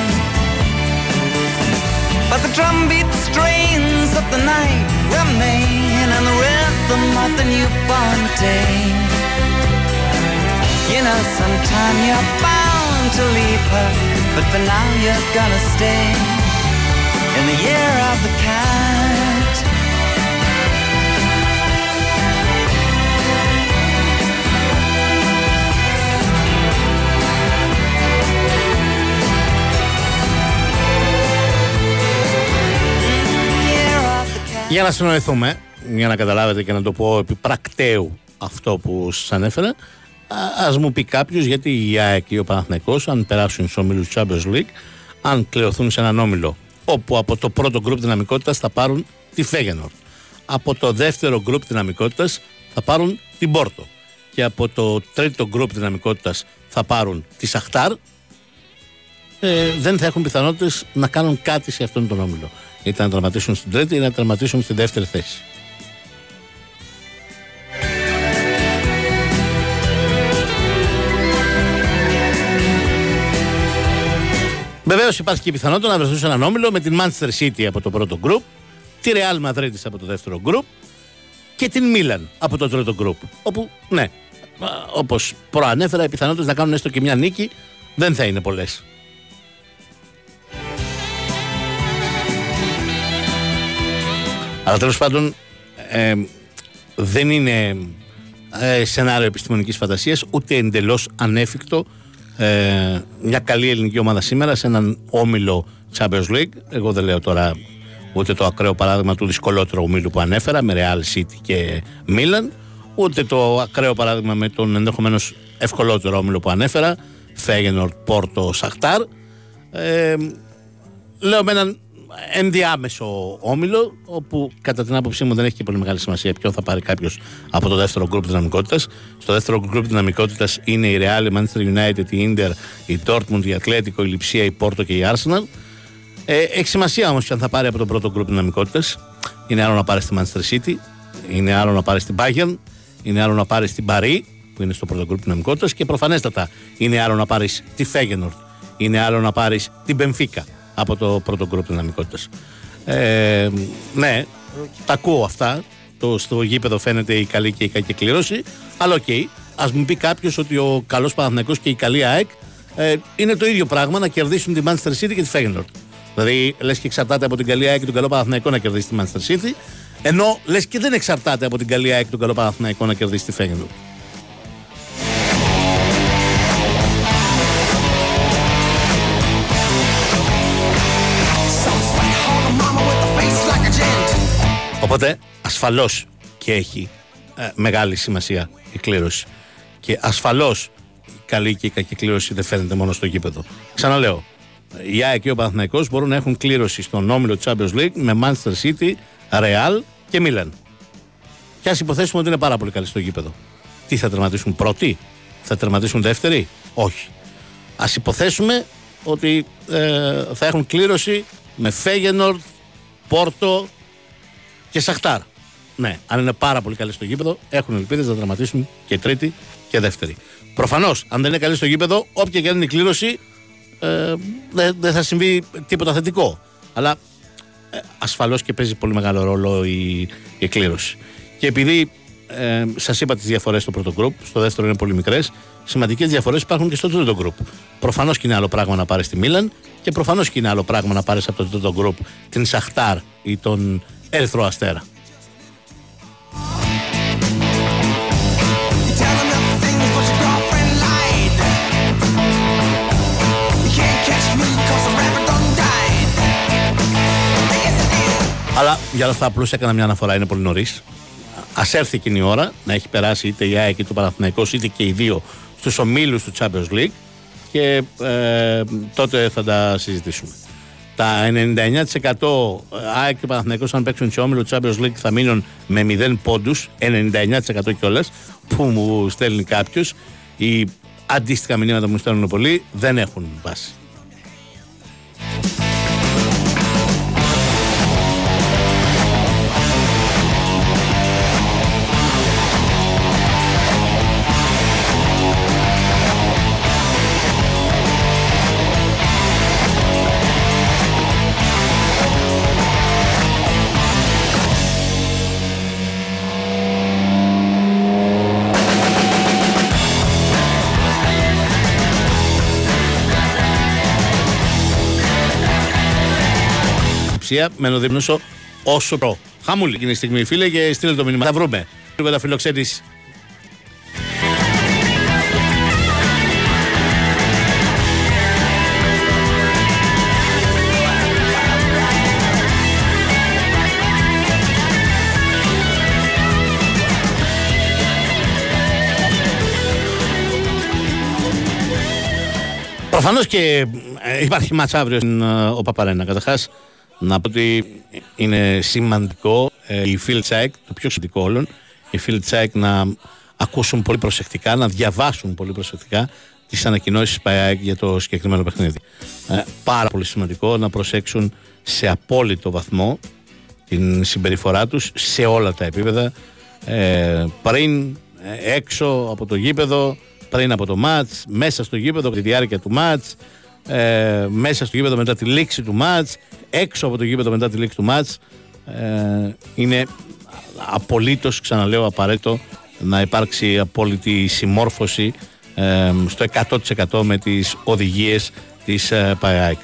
But the drumbeat strains of the night remain and the rhythm of the newborn day. You know, sometime you're bound to leave her, but for now you're gonna stay in the year of the cat. Για να συνοηθούμε, για να καταλάβετε και να το πω επί πρακτέου αυτό που σας ανέφερα, α μου πει κάποιος γιατί η ΑΕΚ ή ο Παναθηναϊκός αν περάσουν στους ομίλους Champions League, αν κλεωθούν σε έναν όμιλο όπου από το πρώτο γκρουπ δυναμικότητας θα πάρουν τη Φέγενορ. Από το δεύτερο γκρουπ δυναμικότητας θα πάρουν την Πόρτο. Και από το τρίτο γκρουπ δυναμικότητας θα πάρουν τη Σαχτάρ. Ε, δεν θα έχουν πιθανότητες να κάνουν κάτι σε αυτόν τον όμιλο. Είτε να τερματίσουν στην τρίτη ή να τερματίσουν στη δεύτερη θέση. Βεβαίως υπάρχει και η πιθανότητα να βρεθούν σε έναν όμιλο με την Manchester City από το πρώτο γκρουπ, τη Real Madrid από το δεύτερο γκρουπ και την Milan από το τρίτο γκρουπ. Όπου, ναι, όπως προανέφερα, οι πιθανότητες να κάνουν έστω και μια νίκη δεν θα είναι πολλές. Αλλά τέλος πάντων ε, δεν είναι ε, σενάριο επιστημονικής φαντασίας ούτε εντελώς ανέφικτο ε, μια καλή ελληνική ομάδα σήμερα σε έναν όμιλο Champions League. Εγώ δεν λέω τώρα ούτε το ακραίο παράδειγμα του δυσκολότερου ομίλου που ανέφερα με Real City και Milan, ούτε το ακραίο παράδειγμα με τον ενδεχομένως ευκολότερο όμιλο που ανέφερα, Feyenoord, Πόρτο, Σαχτάρ. Ε, λέω με έναν ενδιάμεσο όμιλο, όπου κατά την άποψή μου δεν έχει και πολύ μεγάλη σημασία ποιον θα πάρει κάποιος από το δεύτερο γκρουπ δυναμικότητας. Στο δεύτερο γκρουπ δυναμικότητας είναι η Real, η Manchester United, η Inter, η Dortmund, η Atletico, η Λιψία, η Πόρτο και η Arsenal. Ε, έχει σημασία όμως ποιον θα πάρει από το πρώτο γκρουπ δυναμικότητας. Είναι άλλο να πάρει στη Manchester City, είναι άλλο να πάρει στην Bayern, είναι άλλο να πάρει στην Paris, που είναι στο πρώτο γκρουπ δυναμικότητας και προφανέστατα είναι άλλο να πάρεις τη Feyenoord, είναι άλλο να πάρεις την Benfica από το πρώτο γκρουπ δυναμικότητας. Ε, ναι, τα ακούω αυτά. Το, στο γήπεδο φαίνεται η καλή και η κακή κλήρωση. Αλλά οκ, okay, ας μου πει κάποιος ότι ο καλός Παναθηναϊκός και η καλή ΑΕΚ ε, είναι το ίδιο πράγμα να κερδίσουν τη Manchester City και τη Feyenoord. Δηλαδή, λες και εξαρτάται από την καλή ΑΕΚ και τον καλό Παναθηναϊκό να κερδίσει τη Manchester City, ενώ λες και δεν εξαρτάται από την καλή ΑΕΚ και τον καλό Παναθηναϊκό να κερδίσει τη Feyenoord. Οπότε ασφαλώς και έχει ε, μεγάλη σημασία η κλήρωση. Και ασφαλώς η καλή και η κακή κλήρωση δεν φαίνεται μόνο στο γήπεδο. Ξαναλέω, η ΑΕΚ και ο Παναθηναϊκός μπορούν να έχουν κλήρωση στον όμιλο Champions League με Manchester City, Real και Milan. Και ας υποθέσουμε ότι είναι πάρα πολύ καλή στο γήπεδο. Τι θα τερματίσουν πρώτοι, θα τερματίσουν δεύτεροι, όχι. Α υποθέσουμε ότι ε, θα έχουν κλήρωση με Φέγενορ, Πόρτο, και Σαχτάρ. Ναι, αν είναι πάρα πολύ καλή στο γήπεδο, έχουν ελπίδες να δραματίσουν και τρίτη και δεύτερη. Προφανώς, αν δεν είναι καλή στο γήπεδο, όποια και αν είναι η κλήρωση, ε, δεν δεν θα συμβεί τίποτα θετικό. Αλλά ε, ασφαλώς και παίζει πολύ μεγάλο ρόλο η, η κλήρωση. Και επειδή ε, σας είπα τις διαφορές στο πρώτο γκρουπ, στο δεύτερο είναι πολύ μικρές, σημαντικές διαφορές υπάρχουν και στο τρίτο γκρουπ. Προφανώς και είναι άλλο πράγμα να πάρεις τη Μίλαν και προφανώς και είναι άλλο πράγμα να πάρεις από το τρίτο γκρουπ την Σαχτάρ ή τον Ερυθρό Αστέρα. You tell enough things, but your girlfriend lied. You can't catch me 'cause the rabbit done died. Yes, it is. Αλλά για όλα αυτά απλώ έκανα μια αναφορά, είναι πολύ νωρίς. Α έρθει εκείνη η ώρα να έχει περάσει είτε η ΑΕΚ είτε ο Παναθηναϊκός είτε και οι δύο στους ομίλους του Champions League και ε, τότε θα τα συζητήσουμε. Τα 99% ΑΕΚ και Παναθηναϊκός αν παίξουν σε όμιλο του Champions League θα μείνουν με 0 πόντους, 99% κιόλας που μου στέλνει κάποιος. Οι αντίστοιχα μηνύματα που μου στέλνουν πολλοί δεν έχουν βάση. διαδικασία με τον όσο προ. Χαμούλη εκείνη τη στιγμή, φίλε, και στείλε το μήνυμα. Θα βρούμε. Βρούμε τα φιλοξενήσει. Προφανώς και ε, υπάρχει μάτσα αύριο στην ε, ο Παπαρένα. Καταρχάς, να πω ότι είναι σημαντικό ε, οι Phil Τσάικ, το πιο σημαντικό όλων, οι Phil Τσάικ να ακούσουν πολύ προσεκτικά, να διαβάσουν πολύ προσεκτικά τις ανακοινώσεις ΠΑΕΚ για το συγκεκριμένο παιχνίδι. Ε, πάρα πολύ σημαντικό να προσέξουν σε απόλυτο βαθμό την συμπεριφορά τους σε όλα τα επίπεδα ε, πριν, ε, έξω από το γήπεδο, πριν από το μάτς, μέσα στο γήπεδο, από τη διάρκεια του μάτς, ε, μέσα στο γήπεδο μετά τη λήξη του μάτς, έξω από το γήπεδο μετά τη λήξη του μάτς. Ε, είναι απολύτως, ξαναλέω, απαραίτητο να υπάρξει απόλυτη συμμόρφωση ε, στο 100% με τις οδηγίες της ε, ΠΑΕΑΕΚ.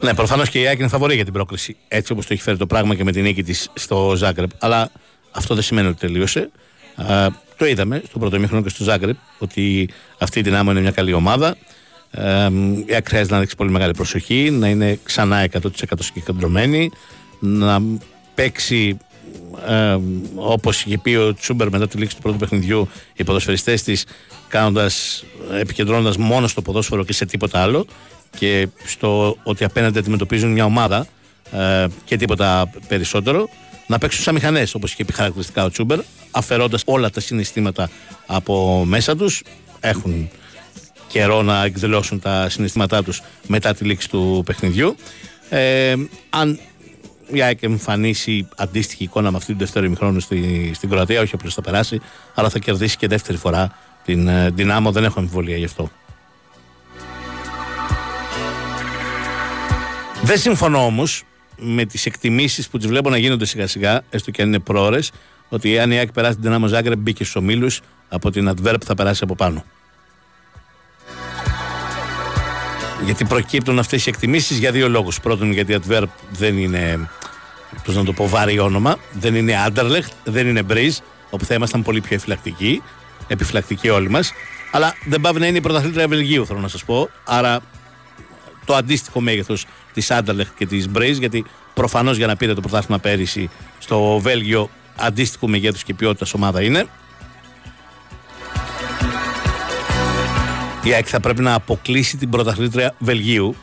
Ναι, προφανώς και η ΑΕΚ είναι φαβορή για την πρόκληση. Έτσι όπως το έχει φέρει το πράγμα και με την νίκη της στο Ζάγκρεπ. Αλλά αυτό δεν σημαίνει ότι τελείωσε. Α, το είδαμε στο πρώτο μήχρονο και στο Ζάγκρεπ ότι αυτή η δυνάμω είναι μια καλή ομάδα. Ε, η ΑΕΚ χρειάζεται να δείξει πολύ μεγάλη προσοχή, να είναι ξανά 100% συγκεντρωμένη, να παίξει ε, όπως είχε πει ο Τσούμπερ μετά τη λήξη του πρώτου παιχνιδιού, οι ποδοσφαιριστές της επικεντρώνοντας μόνο στο ποδόσφαιρο και σε τίποτα άλλο και στο ότι απέναντι αντιμετωπίζουν μια ομάδα ε, και τίποτα περισσότερο να παίξουν σαν μηχανές, όπως είχε πει χαρακτηριστικά ο Τσούμπερ, αφαιρώντας όλα τα συναισθήματα από μέσα τους. Έχουν καιρό να εκδηλώσουν τα συναισθήματά τους μετά τη λήξη του παιχνιδιού. Ε, αν η ΑΕΚ εμφανίσει αντίστοιχη εικόνα με αυτή την δεύτερη ημιχρόνου στη, στην Κροατία, όχι απλώς θα περάσει, αλλά θα κερδίσει και δεύτερη φορά την ε, δυνάμω. Δεν έχω αμφιβολία γι' αυτό. Δεν συμφωνώ όμως με τις εκτιμήσεις που τις βλέπω να γίνονται σιγά σιγά, έστω και αν είναι πρόορε, ότι αν η ΑΕΚ περάσει την Δυνάμω Ζάγκρεπ μπήκε στους ομίλους, από την Adverb θα περάσει από πάνω. Γιατί προκύπτουν αυτές οι εκτιμήσεις για δύο λόγους. Πρώτον, γιατί η Adverb δεν είναι, πώς να το πω, βάρη όνομα, δεν είναι Anderlecht, δεν είναι Breeze, όπου θα ήμασταν πολύ πιο επιφυλακτικοί, επιφυλακτικοί όλοι μας. Αλλά δεν πάβει να είναι η πρωταθλήτρια Βελγίου, θέλω να σας πω. Άρα το αντίστοιχο μέγεθος της Άντερλεχτ και της Μπρέιζ, γιατί προφανώς για να πήρε το πρωτάθλημα πέρυσι στο Βέλγιο αντίστοιχο μεγέθους και ποιότητας ομάδα είναι. Η ΑΕΚ θα πρέπει να αποκλείσει την πρωταθλήτρια Βελγίου.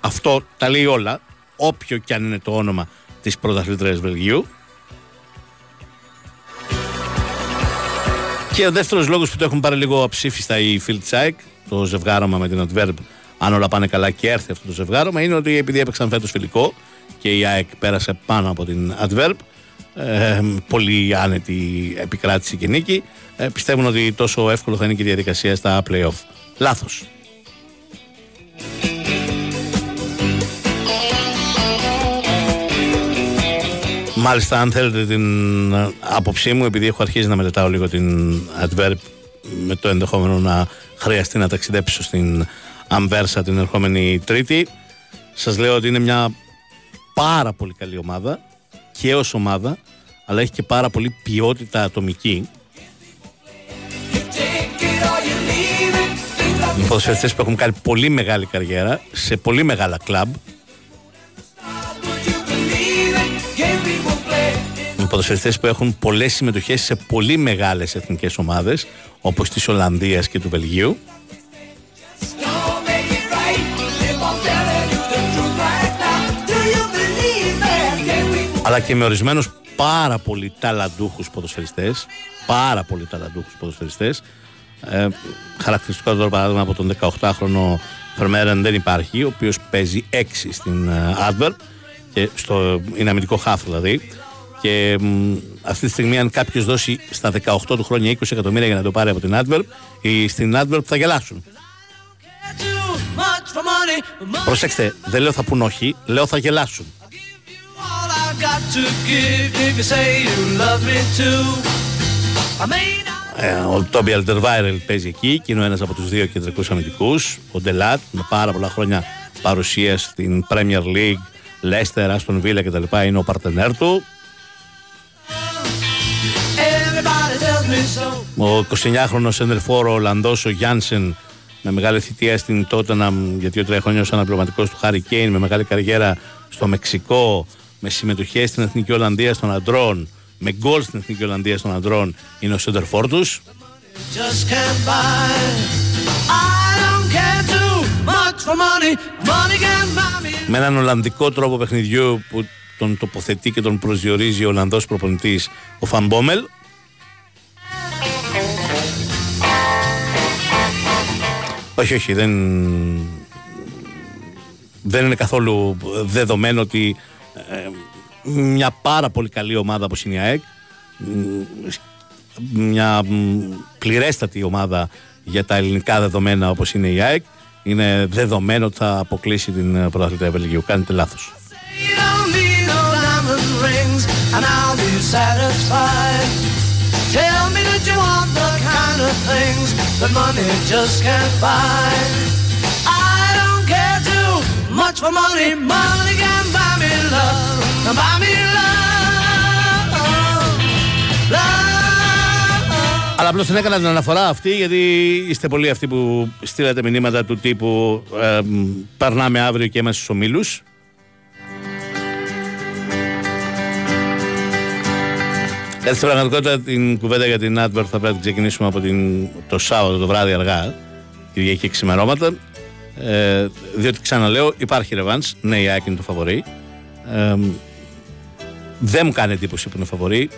Αυτό τα λέει όλα, όποιο και αν είναι το όνομα της πρωταθλήτριας Βελγίου. Και ο δεύτερος λόγος που το έχουν πάρει λίγο αψήφιστα οι Φιλτσάικ, το ζευγάρωμα με την Adverb αν όλα πάνε καλά και έρθει αυτό το ζευγάρωμα, είναι ότι επειδή έπαιξαν φέτος φιλικό και η ΑΕΚ πέρασε πάνω από την Adverb, ε, πολύ άνετη επικράτηση και νίκη, ε, πιστεύουν ότι τόσο εύκολο θα είναι και η διαδικασία στα playoff. Λάθος. Μάλιστα, αν θέλετε την άποψή μου, επειδή έχω αρχίσει να μελετάω λίγο την Adverb με το ενδεχόμενο να χρειαστεί να ταξιδέψω στην Αμβέρσα την ερχόμενη Τρίτη. Σας λέω ότι είναι μια πάρα πολύ καλή ομάδα και ως ομάδα, αλλά έχει και πάρα πολύ ποιότητα ατομική. Οι ποδοσφαιριστές που έχουν κάνει πολύ μεγάλη καριέρα σε πολύ μεγάλα κλαμπ. Οι ποδοσφαιριστές που έχουν πολλές συμμετοχές σε πολύ μεγάλες εθνικές ομάδες όπως της Ολλανδίας και του Βελγίου. Αλλά και με ορισμένους πάρα πολύ ταλαντούχους ποδοσφαιριστές. Πάρα πολύ ταλαντούχους ποδοσφαιριστές. Ε, χαρακτηριστικό τώρα παράδειγμα από τον 18χρονο Φερμέρεν δεν υπάρχει, ο οποίος παίζει 6 στην ε, Adverb και στο, είναι αμυντικό χάφ δηλαδή. Και μ, αυτή τη στιγμή, αν κάποιος δώσει στα 18 του χρόνια 20 εκατομμύρια για να το πάρει από την Adverb, οι στην Adverb θα γελάσουν. Προσέξτε, δεν λέω θα πούν όχι, λέω θα γελάσουν. Ε, ο Τόμπι Αλτερβάιρελ παίζει εκεί και είναι ο ένας από τους δύο κεντρικούς αμυντικούς. Ο Ντελάτ με πάρα πολλά χρόνια παρουσία στην Premier League, Leicester, Aston Villa κτλ. είναι ο παρτενέρ του. Ο 29χρονος ενερφόρο Ολλανδός ο Γιάνσεν με μεγάλη θητεία στην Tottenham για δύο-τρία χρόνια ως αναπληρωματικός του Χάρη Κέιν με μεγάλη καριέρα στο Μεξικό με συμμετοχές στην Εθνική Ολλανδία των αντρών με γκολ στην Εθνική Ολλανδία των αντρών είναι ο Σέντερφόρ του. Just can't buy. I don't care too much for money. Money can't buy me. Με έναν Ολλανδικό τρόπο παιχνιδιού που τον τοποθετεί και τον προσδιορίζει ο Ολλανδός προπονητής ο Φαν Μπόμελ. Όχι, όχι, δεν, δεν είναι καθόλου δεδομένο ότι ε, μια πάρα πολύ καλή ομάδα όπως είναι η ΑΕΚ μ, μια μ, πληρέστατη ομάδα για τα ελληνικά δεδομένα όπως είναι η ΑΕΚ είναι δεδομένο ότι θα αποκλείσει την ε, πρωταθλήτρια Βελγίου. Κάνετε λάθος. You don't need no diamond rings, and I'll be satisfied. Tell me that you want the kind of things that money just can't buy. I don't care too much for money. Money can buy me love. Buy me love. Love. Αλλά απλώς την έκανα την αναφορά αυτή γιατί είστε πολλοί αυτοί που στείλατε μηνύματα του τύπου ε, μ, περνάμε αύριο και είμαστε στους ομίλους. Έτσι, στην πραγματικότητα την κουβέντα για την Advert θα πρέπει να την ξεκινήσουμε από την, το Σάββατο το βράδυ αργά, Κυριακή ξημερώματα. Ε, διότι ξαναλέω, υπάρχει ρεβάνς. Ναι, η ΑΕΚ είναι το φαβορή. Ε, δεν μου κάνει εντύπωση που είναι φαβορή.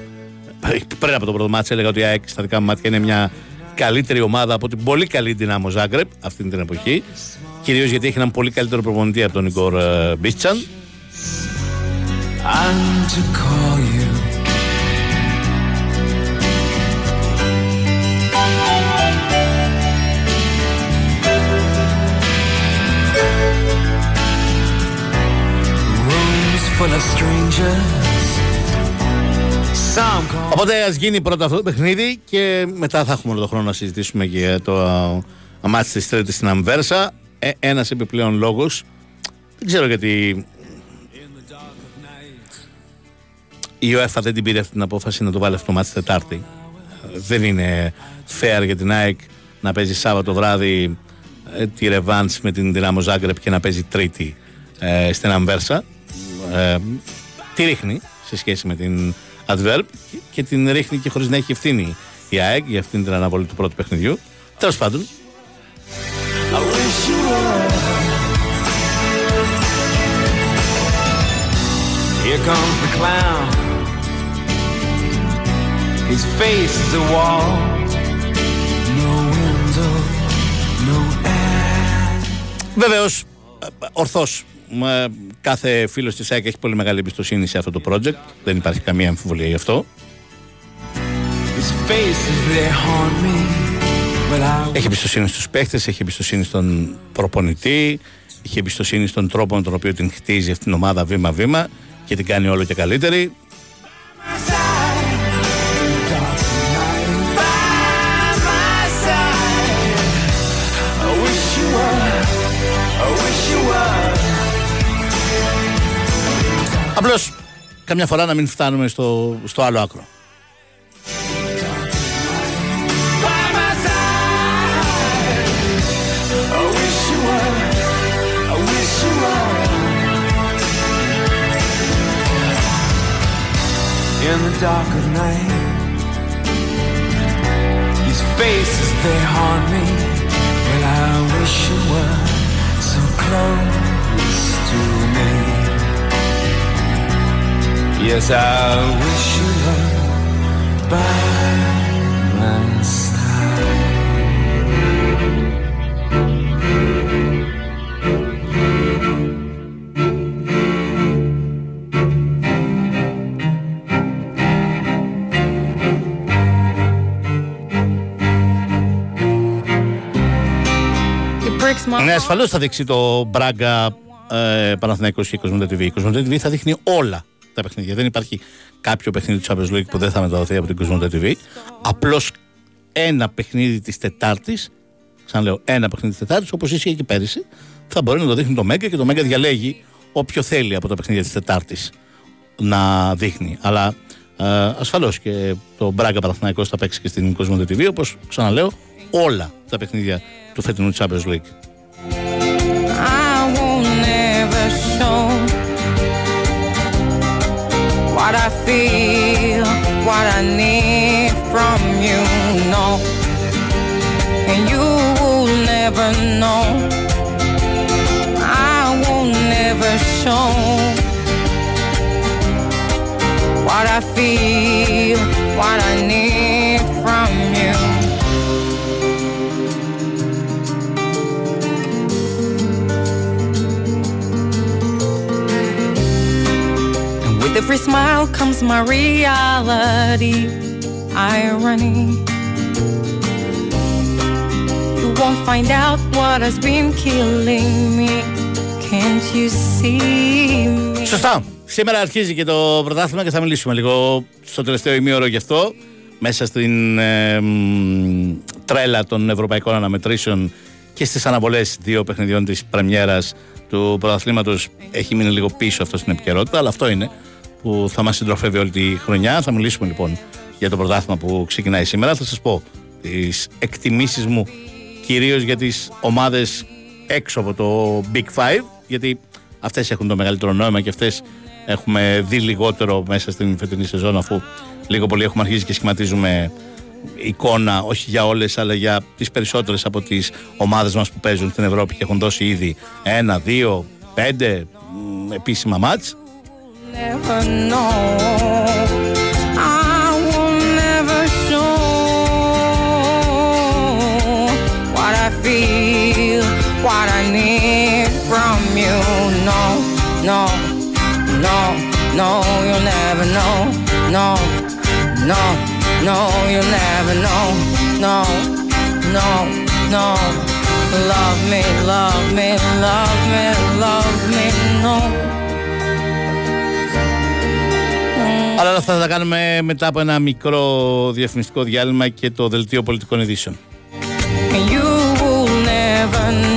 Πριν από το πρώτο μάτς έλεγα ότι η ΑΕΚ στα δικά μου μάτια είναι μια καλύτερη ομάδα από την πολύ καλή δυνάμω Ζάγκρεπ αυτή την εποχή. Κυρίως γιατί έχει έναν πολύ καλύτερο προπονητή από τον Ιγκόρ ε, Μπίτσαν. And to call you. Οπότε ας γίνει πρώτα αυτό το παιχνίδι και μετά θα έχουμε όλο τον χρόνο να συζητήσουμε και για το α, μάτς της Τρίτης στην Αμβέρσα. Ε, ένας επιπλέον λόγος. Δεν ξέρω γιατί η UEFA δεν την πήρε αυτή την απόφαση να το βάλει αυτό το μάτς Τετάρτη. Ε, Δεν είναι fair για την ΑΕΚ να παίζει Σάββατο βράδυ ε, τη ρεβάνς με την Δυνάμο Ζάγκρεπ και να παίζει Τρίτη ε, στην Αμβέρσα. Ε, τη ρίχνει σε σχέση με την Adverb και- και την ρίχνει και χωρίς να έχει ευθύνη η ΑΕΚ για αυτήν την αναβολή του πρώτου παιχνιδιού. Τέλος πάντων, I wish you were. Here comes the clown. His face is a wall. No window, no air. Βεβαίως, ορθώς. Κάθε φίλος της ΑΕΚ έχει πολύ μεγάλη εμπιστοσύνη σε αυτό το project. Δεν υπάρχει καμία αμφιβολία γι' αυτό. His faces they haunt me, but I Έχει εμπιστοσύνη στους παίχτες, έχει εμπιστοσύνη στον προπονητή, έχει εμπιστοσύνη στον τρόπο με τον οποίο την χτίζει αυτήν την ομάδα βήμα-βήμα και την κάνει όλο και καλύτερη. Απλώ καμιά φορά να μην φτάνουμε στο, στο άλλο άκρο. By my side. I wish you were. I wish you were. In the dark of night, these faces they haunt me. Well, I wish you were so close Yes, I wish you were by my side. It breaks my Ναι, heart. ασφαλώς θα δείξει το Μπράγκα ε, Παναθηναϊκός και Κοσμοτέ TV. Η Κοσμοτέ TV θα δείχνει όλα τα παιχνίδια. Δεν υπάρχει κάποιο παιχνίδι του Champions League που δεν θα μεταδοθεί από την Κοσμοτέ TV. Απλώς ένα παιχνίδι της Τετάρτης, ξαναλέω, ένα παιχνίδι της Τετάρτης, όπως ίσχυε και πέρυσι, θα μπορεί να το δείχνει το Μέγκα και το Μέγκα διαλέγει όποιο θέλει από τα παιχνίδια της Τετάρτης να δείχνει. Αλλά ε, ασφαλώς και το Μπράγκα Παναθηναϊκός θα παίξει και στην Κοσμοτέ TV, όπως ξαναλέω, όλα τα παιχνίδια του φετινού Champions League. I won't never show what I feel what I need from you, no. And you will never know. I will never show what I feel, what I need every smile comes my reality, irony. You won't find out what has been killing me. Can't you see me? Σωστά. Σήμερα αρχίζει και το πρωτάθλημα και θα μιλήσουμε λίγο στο τελευταίο ημίωρο γι' αυτό. Μέσα στην ε, μ, τρέλα των ευρωπαϊκών αναμετρήσεων και στις αναβολές δύο παιχνιδιών της πρεμιέρας του πρωταθλήματος έχει μείνει λίγο πίσω αυτό στην επικαιρότητα, αλλά αυτό είναι που θα μας συντροφεύει όλη τη χρονιά. Θα μιλήσουμε λοιπόν για το πρωτάθλημα που ξεκινάει σήμερα. Θα σας πω τις εκτιμήσεις μου κυρίως για τις ομάδες έξω από το Big Five, γιατί αυτές έχουν το μεγαλύτερο νόημα και αυτές έχουμε δει λιγότερο μέσα στην φετινή σεζόν αφού λίγο πολύ έχουμε αρχίσει και σχηματίζουμε εικόνα όχι για όλες αλλά για τις περισσότερες από τις ομάδες μας που παίζουν στην Ευρώπη και έχουν δώσει ήδη ένα, δύο, πέντε μ, επίσημα μάτς never know. I will never show what I feel, what I need from you. No, no, no, no, you'll never know. No, no, no, you'll never know. No, no, no. Love me, love me, love me, love me, no. Αλλά όλα αυτά θα τα κάνουμε μετά από ένα μικρό διαφημιστικό διάλειμμα και το δελτίο πολιτικών ειδήσεων. And you will never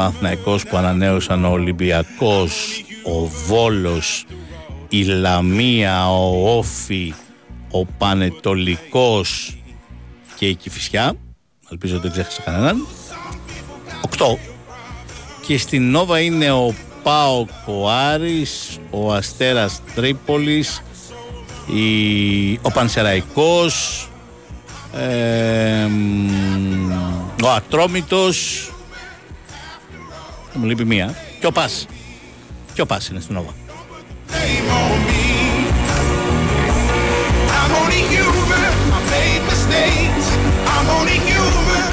Παναθηναϊκός που ανανέωσαν ο Ολυμπιακός, ο Βόλος, η Λαμία, ο Όφη, ο Πανετολικός και η Κηφισιά. Ελπίζω ότι δεν ξέχασα κανέναν. Οκτώ. Και στην Νόβα είναι ο Πάο ο Άρης, ο Αστέρας Τρίπολης, η... ο Πανσεραϊκός, ε, μ, ο Ατρόμητος, μου λείπει μία. Και ο Πας. Και ο Πας είναι στην Νόβα. Blame on me. I'm only human. I made mistakes. I'm only human.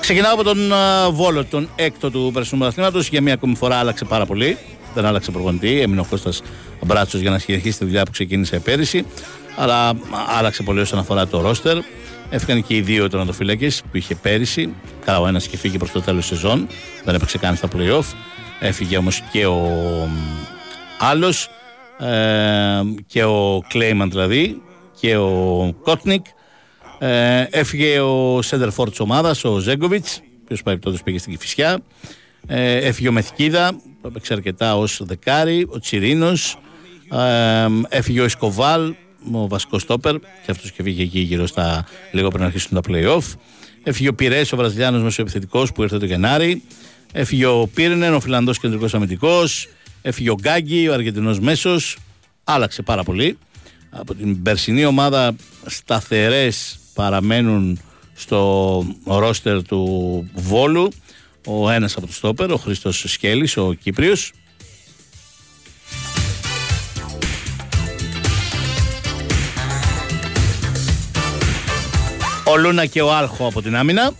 Ξεκινάω από τον α, Βόλο, τον έκτο του περσινού πρωταθλήματο. Για μία ακόμη φορά άλλαξε πάρα πολύ. Δεν άλλαξε προπονητή. Έμεινε ο Κώστας Μπράτσο για να συνεχίσει τη δουλειά που ξεκίνησε πέρυσι. Αλλά α, άλλαξε πολύ όσον αφορά το ρόστερ. Έφυγαν και οι δύο τερματοφύλακε που είχε πέρυσι. Καλά, ο ένας και φύγει προς το τέλος της σεζόν. Δεν έπαιξε καν στα playoff. Έφυγε όμως και ο άλλος. Ε, και ο Κλέιμαν δηλαδή. Και ο Κότνικ. Ε, έφυγε ο Σέντερ Φόρ της ομάδας, ο Ζέγκοβιτς, ο οποίος παρεπτόντω πήγε στην Κυφυσιά. Ε, έφυγε ο Μεθκίδα, που έπαιξε αρκετά ως δεκάρι, ο Τσιρίνος. Ε, έφυγε ο Ισκοβάλ, ο βασικός στόπερ, και αυτός και βγήκε εκεί γύρω στα λίγο πριν αρχίσουν τα playoff. Έφυγε ο Πυρές, ο Βραζιλιάνος μεσοεπιθετικός που ήρθε το Γενάρη. Έφυγε ο Πύρνεν, ο Φιλανδός κεντρικός αμυντικός. Έφυγε ο Γκάγκη, ο Αργεντινός μέσος. Άλλαξε πάρα πολύ. Από την περσινή ομάδα σταθερές παραμένουν στο ρόστερ του Βόλου ο ένας από τους στόπερ, ο Χρήστος Σκέλης, ο Κύπριος Ο Λούνα και ο Άλχο από την άμυνα.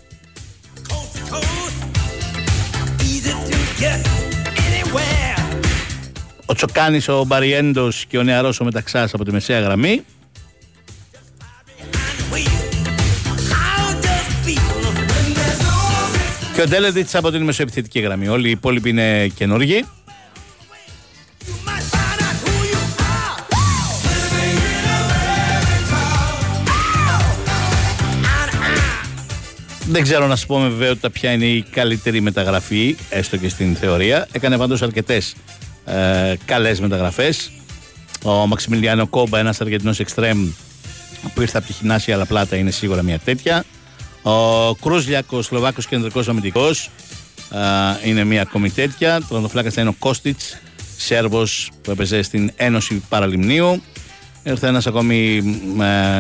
Ο Τσοκάνης, ο Μπαριέντος και ο Νεαρός ο Μεταξάς από τη μεσαία γραμμή. Και ο Ντέλετιτς από την μεσοεπιθετική γραμμή. Όλοι οι υπόλοιποι είναι καινούργοι. Δεν ξέρω να σου πω με βεβαιότητα ποια είναι η καλύτερη μεταγραφή, έστω και στην θεωρία. Έκανε πάντως αρκετές ε, καλές μεταγραφές. Ο Μαξιμιλιάνο Κόμπα, ένας Αργεντινός εξτρέμ που ήρθε από τη Χινάσια αλλά πλάτα είναι σίγουρα μια τέτοια. Ο Κρούζλιακ, ο Σλοβάκος κεντρικός αμυντικός, είναι μια ακόμη τέτοια. Το θα είναι ο Κώστιτς, Σέρβος που έπαιζε στην Ένωση Παραλιμνίου. Ήρθε ένας ακόμη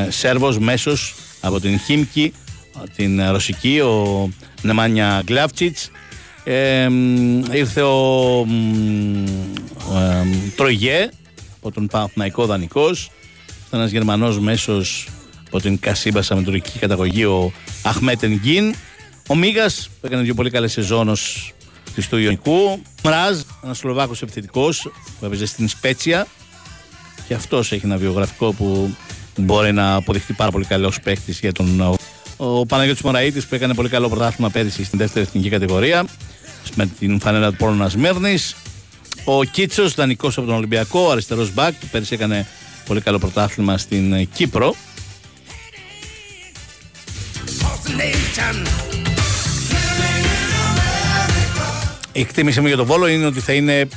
ε, Σέρβος μέσος από την Χίμκι, την Ρωσική, ο Νεμάνια Γκλάβτσιτς. Ε, ήρθε ο, ε, Τρογέ από τον Παναθηναϊκό Δανικό. Ήταν ένας Γερμανός μέσος από την Κασίμπασα με τουρκική καταγωγή, ο Αχμέτεν Γκίν. Ο Μίγας που έκανε δύο πολύ καλές σεζόν της του Ιωνικού. Μράζ, ένας Σλοβάκος επιθετικός που έπαιζε στην Σπέτσια. Και αυτός έχει ένα βιογραφικό που μπορεί να αποδειχτεί πάρα πολύ καλός παίκτης για τον. Ο Παναγιώτης Μωραήτης που έκανε πολύ καλό πρωτάθλημα πέρυσι στην δεύτερη εθνική κατηγορία με την φανέλα του Πόρνονα Μέρνης. Ο Κίτσος, δανεικός από τον Ολυμπιακό, αριστερός μπακ, που πέρυσι έκανε πολύ καλό πρωτάθλημα στην Κύπρο. Η εκτίμηση μου για τον Βόλο είναι ότι θα είναι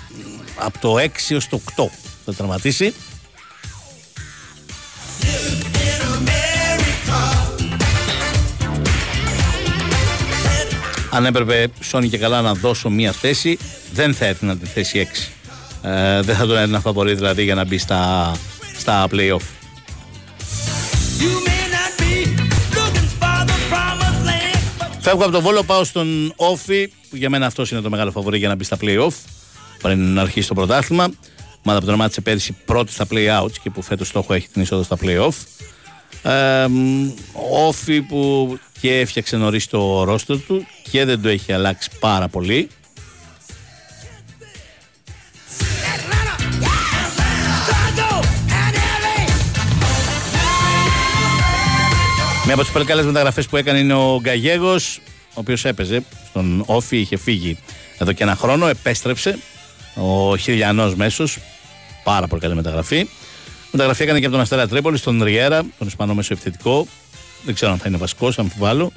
από το 6 έως το 8 θα τερματίσει. Αν έπρεπε Σόνι και καλά να δώσω μία θέση, δεν θα έρθει να τη θέση 6. Ε, δεν θα τον έδινα φαβορή δηλαδή για να μπει στα, στα play-off. Φεύγω από τον Βόλο, πάω στον Όφη, που για μένα αυτός είναι το μεγάλο φαβορή για να μπει στα play-off πριν να αρχίσει το πρωτάθλημα. Μάδα που δραμάτισε πέρυσι πρώτη στα play-outs και που φέτος στόχο έχει την είσοδο στα play-off. Ε, όφη που και έφτιαξε νωρίς το ρόστο του και δεν το έχει αλλάξει πάρα πολύ. Μία από τις πολύ καλές μεταγραφές που έκανε είναι ο Γκαγέγος, ο οποίος έπαιζε στον Όφη, είχε φύγει εδώ και ένα χρόνο, επέστρεψε. Ο Χιλιανός μέσος, πάρα πολύ καλή μεταγραφή. Μεταγραφή έκανε και από τον Αστέρα Τρίπολης, στον Ριέρα, τον Ισπανό μέσο επιθετικό. Δεν ξέρω αν θα είναι βασικός, αμφιβάλλω.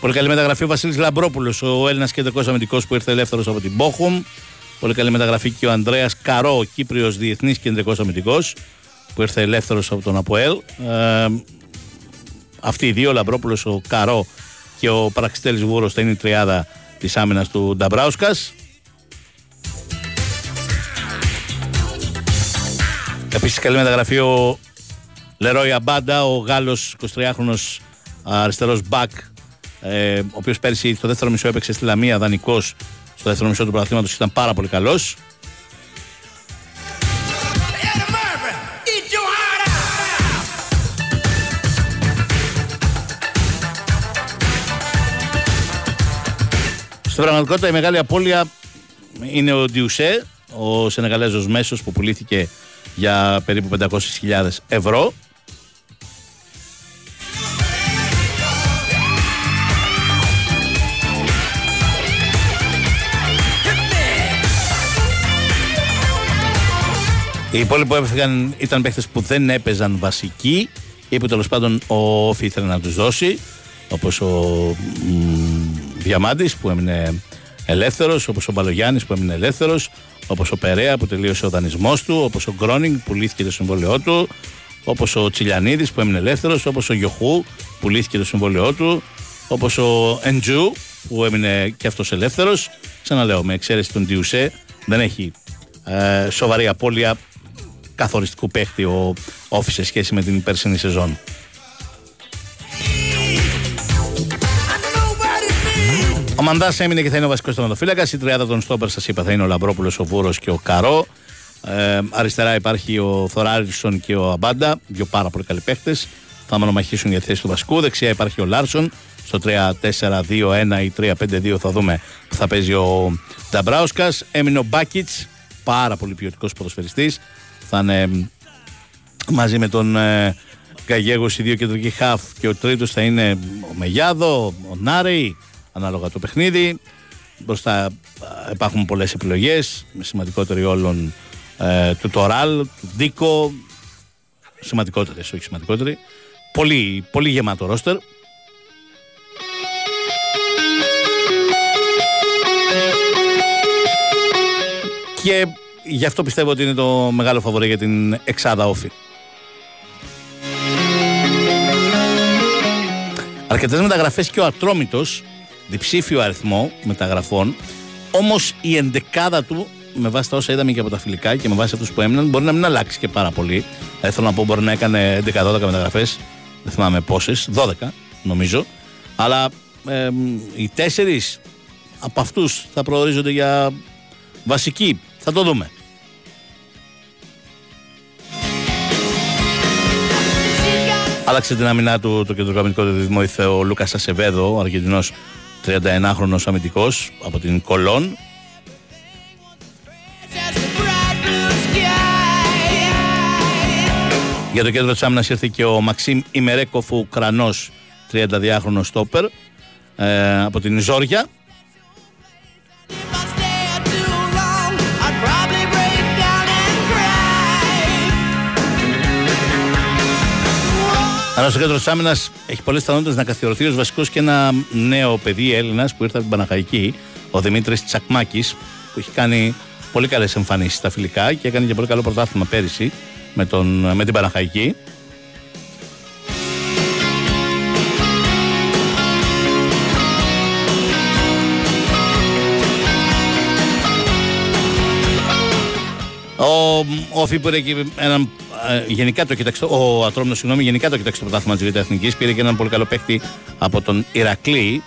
Πολύ καλή μεταγραφή ο Βασίλης Λαμπρόπουλος, ο Έλληνας κεντρικός αμυντικός που ήρθε ελεύθερος από την Μπόχουμ. Πολύ καλή μεταγραφή και ο Ανδρέας Καρό, ο Κύπριος διεθνής κεντρικός αμυντικός που ήρθε ελεύθερος από τον Αποέλ. Ε, αυτοί οι δύο, ο Λαμπρόπουλος, ο Καρό και ο Παραξιτέλη Βούρο, θα είναι η τριάδα της άμυνας του Νταμπράουσκας. Επίσης, καλή μεταγραφή ο Λερόι Αμπάντα, ο Γάλλος 23χρονο αριστερός μπακ, ε, ο οποίος πέρσι στο δεύτερο μισό έπαιξε στη Λαμία δανεικός. Στο δεύτερο μισό του πρωταθλήματος ήταν πάρα πολύ καλός. Στην πραγματικότητα η μεγάλη απώλεια είναι ο Ντιουσέ, ο Σενεγαλέζος μέσος που πουλήθηκε για περίπου 500.000 ευρώ. Οι υπόλοιποι που έφυγαν ήταν παίχτες που δεν έπαιζαν βασικοί ή που τέλος πάντων ο Όφη ήθελε να τους δώσει όπως ο Διαμάντης που έμεινε ελεύθερος, όπως ο Μπαλογιάννης που έμεινε ελεύθερος, όπως ο Περέα που τελείωσε ο δανεισμός του, όπως ο Γκρόνινγκ που λύθηκε το συμβόλαιό του, όπως ο Τσιλιανίδης που έμεινε ελεύθερος, όπως ο Γιοχού που λύθηκε το συμβόλαιό του, όπως ο Εντζού που έμεινε και αυτός ελεύθερος. Ξαναλέω, με εξαίρεση τον Τιουσέ δεν έχει ε, σοβαρή απώλεια καθοριστικού παίχτη ο ΟΦΗ σε σχέση με την περσινή σεζόν. Μανδάς έμεινε και θα είναι ο βασικός τερματοφύλακας. Η τριάδα των στόπερ, σας είπα, θα είναι ο Λαμπρόπουλος, ο Βούρος και ο Καρό. Ε, αριστερά υπάρχει ο Θόραρινσον και ο Αμπάντα, δύο πάρα πολύ καλοί παίχτες. θα μονομαχήσουν για τη θέση του βασικού. Δεξιά υπάρχει ο Λάρσον. Στο 3-4-2-1 ή 3-5-2 θα δούμε που θα παίζει ο Νταμπράουσκας. Έμεινε ο Μπάκιτ, πάρα πολύ ποιοτικός ποδοσφαιριστής. Θα είναι μαζί με τον ε, Καγέγος οι δύο κεντρικοί χαφ και ο τρίτος θα είναι ο Μεγιάδο, ο Νάρεϊ, ανάλογα το παιχνίδι. Μπροστά ε, υπάρχουν πολλές επιλογές, με σημαντικότερη όλων ε, του Τωράλ, του Ντίκο. Σημαντικότερες, όχι σημαντικότερη. Πολύ, πολύ γεμάτο ρόστερ. Και γι' αυτό πιστεύω ότι είναι το μεγάλο φαβορέ για την εξάδα όφη. Αρκετές μεταγραφές και ο Ατρόμητος, διψήφιο αριθμό μεταγραφών. Όμως η εντεκάδα του, με βάση τα όσα είδαμε και από τα φιλικά και με βάση αυτούς που έμειναν, μπορεί να μην αλλάξει και πάρα πολύ. Ε, θέλω να πω, μπορεί να έκανε 11-12 μεταγραφές. Δεν θυμάμαι πόσες, 12 νομίζω. Αλλά ε, οι τέσσερις από αυτούς θα προορίζονται για βασική. Θα το δούμε. Άλλαξε την αμυνά του το κεντρικό αμυντικό δίδυμο ήρθε ο Λούκας Ασεβέδο, ο Αργεντινός 31χρονο αμυντικός από την Κολόν. Για το κέντρο της άμυνας ήρθε και ο Μαξίμ Ημερέκοφ, ο Ουκρανό 32χρονο στόπερ ε, από την Ζόρια. Αλλά στο κέντρο της άμυνας έχει πολλές πιθανότητες να καθιερωθεί ως βασικός και ένα νέο παιδί Έλληνας που ήρθε από την Παναχαϊκή, ο Δημήτρης Τσακμάκης, που έχει κάνει πολύ καλές εμφανίσεις στα φιλικά και έκανε και πολύ καλό πρωτάθλημα πέρυσι με, τον, με την Παναχαϊκή. Ο Όφη πήρε και έναν, ε, γενικά το κοιτάξτε, ο Ατρόμητος, συγγνώμη, γενικά το κοιτάξτε το πρωτάθλημα της Β' Εθνικής. Πήρε και έναν πολύ καλό παίχτη από τον Ηρακλή,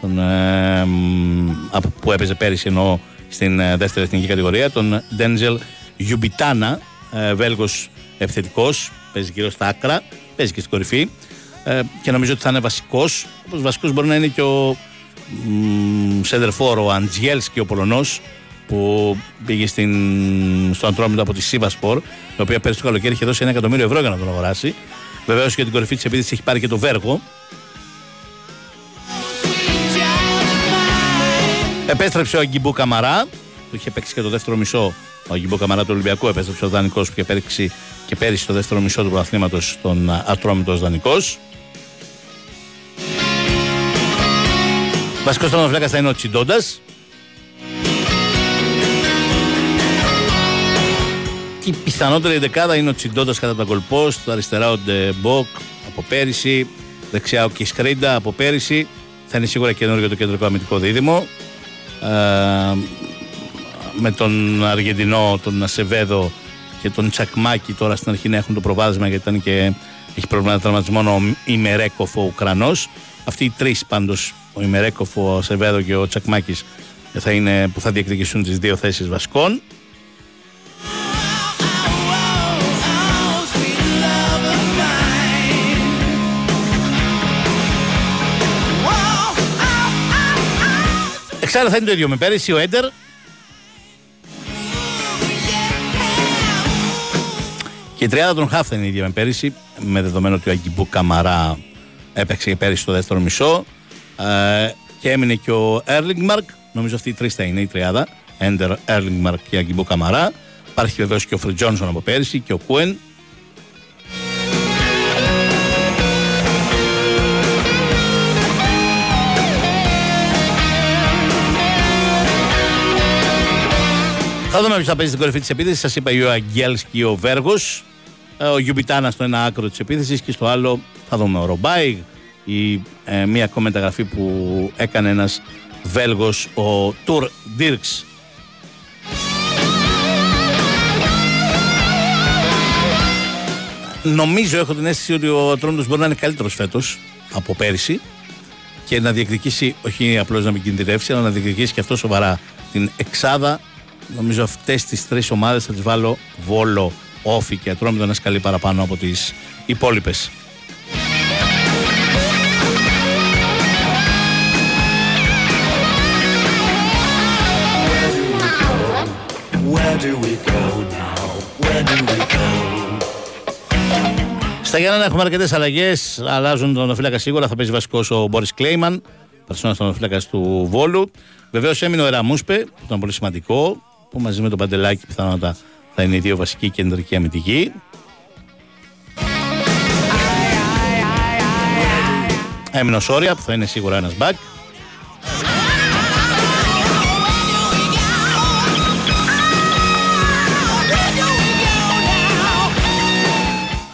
τον, ε, μ, από- που έπαιζε πέρυσι εννοώ στην ε, δεύτερη εθνική κατηγορία, τον Ντέντζελ Γιουμπιτάνα, ε, Βέλγος επιθετικός, παίζει γύρω στα άκρα, παίζει και στην κορυφή ε, και νομίζω ότι θα είναι βασικός. Όπως βασικός μπορεί να είναι και ο Σέντερφορ, ο Αντζιέλσκι, ο Πολωνός, που πήγε στην, στο Αντρόμητο από τη Σίβα Σπορ, η οποία πέρυσι το καλοκαίρι είχε δώσει ένα εκατομμύριο ευρώ για να τον αγοράσει. Βεβαίως για την κορυφή της επίθεσης έχει πάρει και το Βέργο. Επέστρεψε ο Αγκιμπού Καμαρά, που είχε παίξει και το δεύτερο μισό. Ο Αγκιμπού Καμαρά του Ολυμπιακού επέστρεψε ο Δανικός που είχε παίξει και πέρυσι το δεύτερο μισό του πρωταθλήματο στον Ατρόμητος Δανικός. Βασικός τερματοφύλακα θα είναι ο Τσιντόντας. Η πιθανότερη δεκάδα είναι ο Τσιντόντα κατά τα κολπό, στο αριστερά ο Ντεμποκ από πέρυσι, δεξιά ο Κισκρίντα από πέρυσι. Θα είναι σίγουρα καινούργιο το κεντρικό αμυντικό δίδυμο. Ε, με τον Αργεντινό, τον Ασεβέδο και τον Τσακμάκη τώρα στην αρχή να έχουν το προβάδισμα γιατί ήταν και έχει πρόβλημα τραυματισμό ο Ιμερέκοφ ο Ουκρανός. Αυτοί οι τρεις πάντως, ο Ιμερέκοφ, ο Ασεβέδο και ο Τσακμάκης θα είναι, που θα διεκδικήσουν τις δύο θέσεις βασικών. Εξάλλου θα είναι το ίδιο με πέρυσι ο Έντερ. Και η τριάδα των Χαφ θα είναι η ίδια με πέρυσι, με δεδομένο ότι ο Αγκιμπού Καμαρά έπαιξε και πέρυσι στο δεύτερο μισό. Ε, και έμεινε και ο Έρλιγκμαρκ. Νομίζω αυτή οι τρεις θα είναι η τριάδα. Έντερ, Έρλιγκμαρκ και Αγκιμπού Καμαρά. Υπάρχει βεβαίως και ο Φρι Τζόνσον από πέρυσι και ο Κούεν. Θα δούμε ποιος θα παίζει στην κορυφή της επίθεσης. Σας είπα ο Αγγέλσκι ο Βέργος. Ο Γιουμπιτάνας στο ένα άκρο της επίθεσης και στο άλλο θα δούμε ο Ρομπάι ή ε, μία ακόμα μεταγραφή που έκανε ένας Βέλγο ο Τουρ Ντίρξ. Νομίζω, έχω την αίσθηση ότι ο Ατρόμητος μπορεί να είναι καλύτερος φέτος από πέρυσι και να διεκδικήσει, όχι απλώς να μην κινδυνεύσει, αλλά να διεκδικήσει και αυτό σοβαρά την εξάδα. Νομίζω αυτές τις τρεις ομάδες θα τις βάλω βόλο, όφη και ατρόμητο να σκαλί παραπάνω από τις υπόλοιπες. Στα Γιάννενα έχουμε αρκετές αλλαγές. Αλλάζουν τον ονοφύλακα σίγουρα. Θα παίζει βασικός ο Μπόρις Κλέιμαν, παρσόνα στον ονοφύλακα του Βόλου. Βεβαίως έμεινε ο Εραμούσπε, που ήταν πολύ σημαντικό που μαζί με τον Παντελάκη πιθανότατα θα είναι οι δύο βασικοί κεντρικοί αμυντικοί. Έμεινε ο Σόρια, που θα είναι σίγουρα ένας μπακ.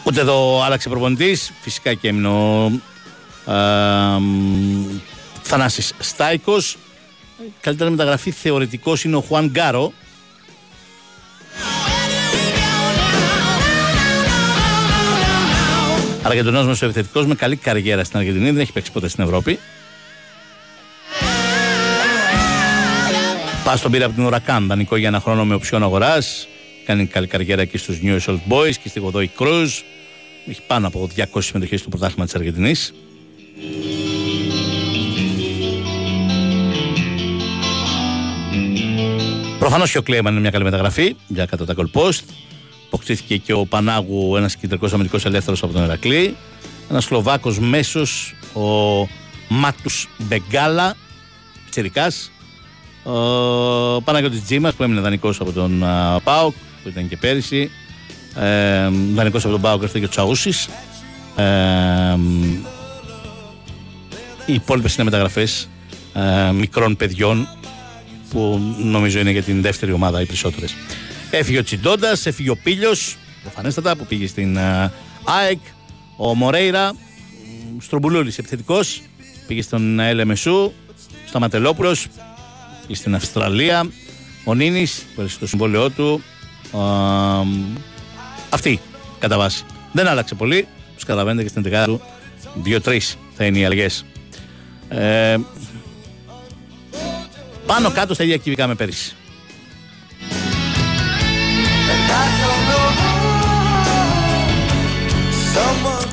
Ούτε εδώ άλλαξε προπονητής. Φυσικά και έμεινε ο ε, μ, Θανάσης Στάικος. Καλύτερη μεταγραφή θεωρητικός είναι ο Χουάν Γκάρο. Αργεντινός μας επιθετικός με καλή καριέρα στην Αργεντινή, δεν έχει παίξει ποτέ στην Ευρώπη. Πας τον πήρε από την Ουρακάν, δανεικό για ένα χρόνο με οψιόν αγοράς. Κάνει καλή καριέρα και στους New Old Boys και στη Γοδόη Cruz. Έχει πάνω από 200 συμμετοχές στο πρωτάθλημα της Αργεντινής. Προφανώς και ο Κλέιμαν είναι μια καλή μεταγραφή για κατά τα goal post. Αποκτήθηκε και ο Πανάγου, ένας κεντρικός αμυντικός ελεύθερος από τον Ερακλή. Ένας Σλοβάκος μέσος, ο Μάτους Μπεγκάλα, πιτσερικά. Ο Παναγιώτης Τζίμας που έμεινε δανεικός από τον α, Πάοκ, που ήταν και πέρυσι. Ε, δανεικός από τον Πάοκ έρθει και ο Τσαούσης. Ε, οι υπόλοιπες είναι μεταγραφές ε, μικρών παιδιών που νομίζω είναι για την δεύτερη ομάδα οι περισσότερες. Έφυγε ο Τσιντόντας, έφυγε ο Πίλιο, προφανέστατα που πήγε στην α, ΑΕΚ. Ο Μορέιρα, Στρομπουλούλης επιθετικός, πήγε στον Ελεμεσού. Σταματελόπουλο, πήγε στην Αυστραλία. Ο Νίνης, που έρχεται στο συμβόλαιό του. Α, αυτή κατά βάση. Δεν άλλαξε πολύ. Όπω καταλαβαίνετε και στην δεκάδα του, δύο-τρεις θα είναι οι αλλαγές. Ε, πάνω κάτω στα ίδια κυβικά με πέρυσι.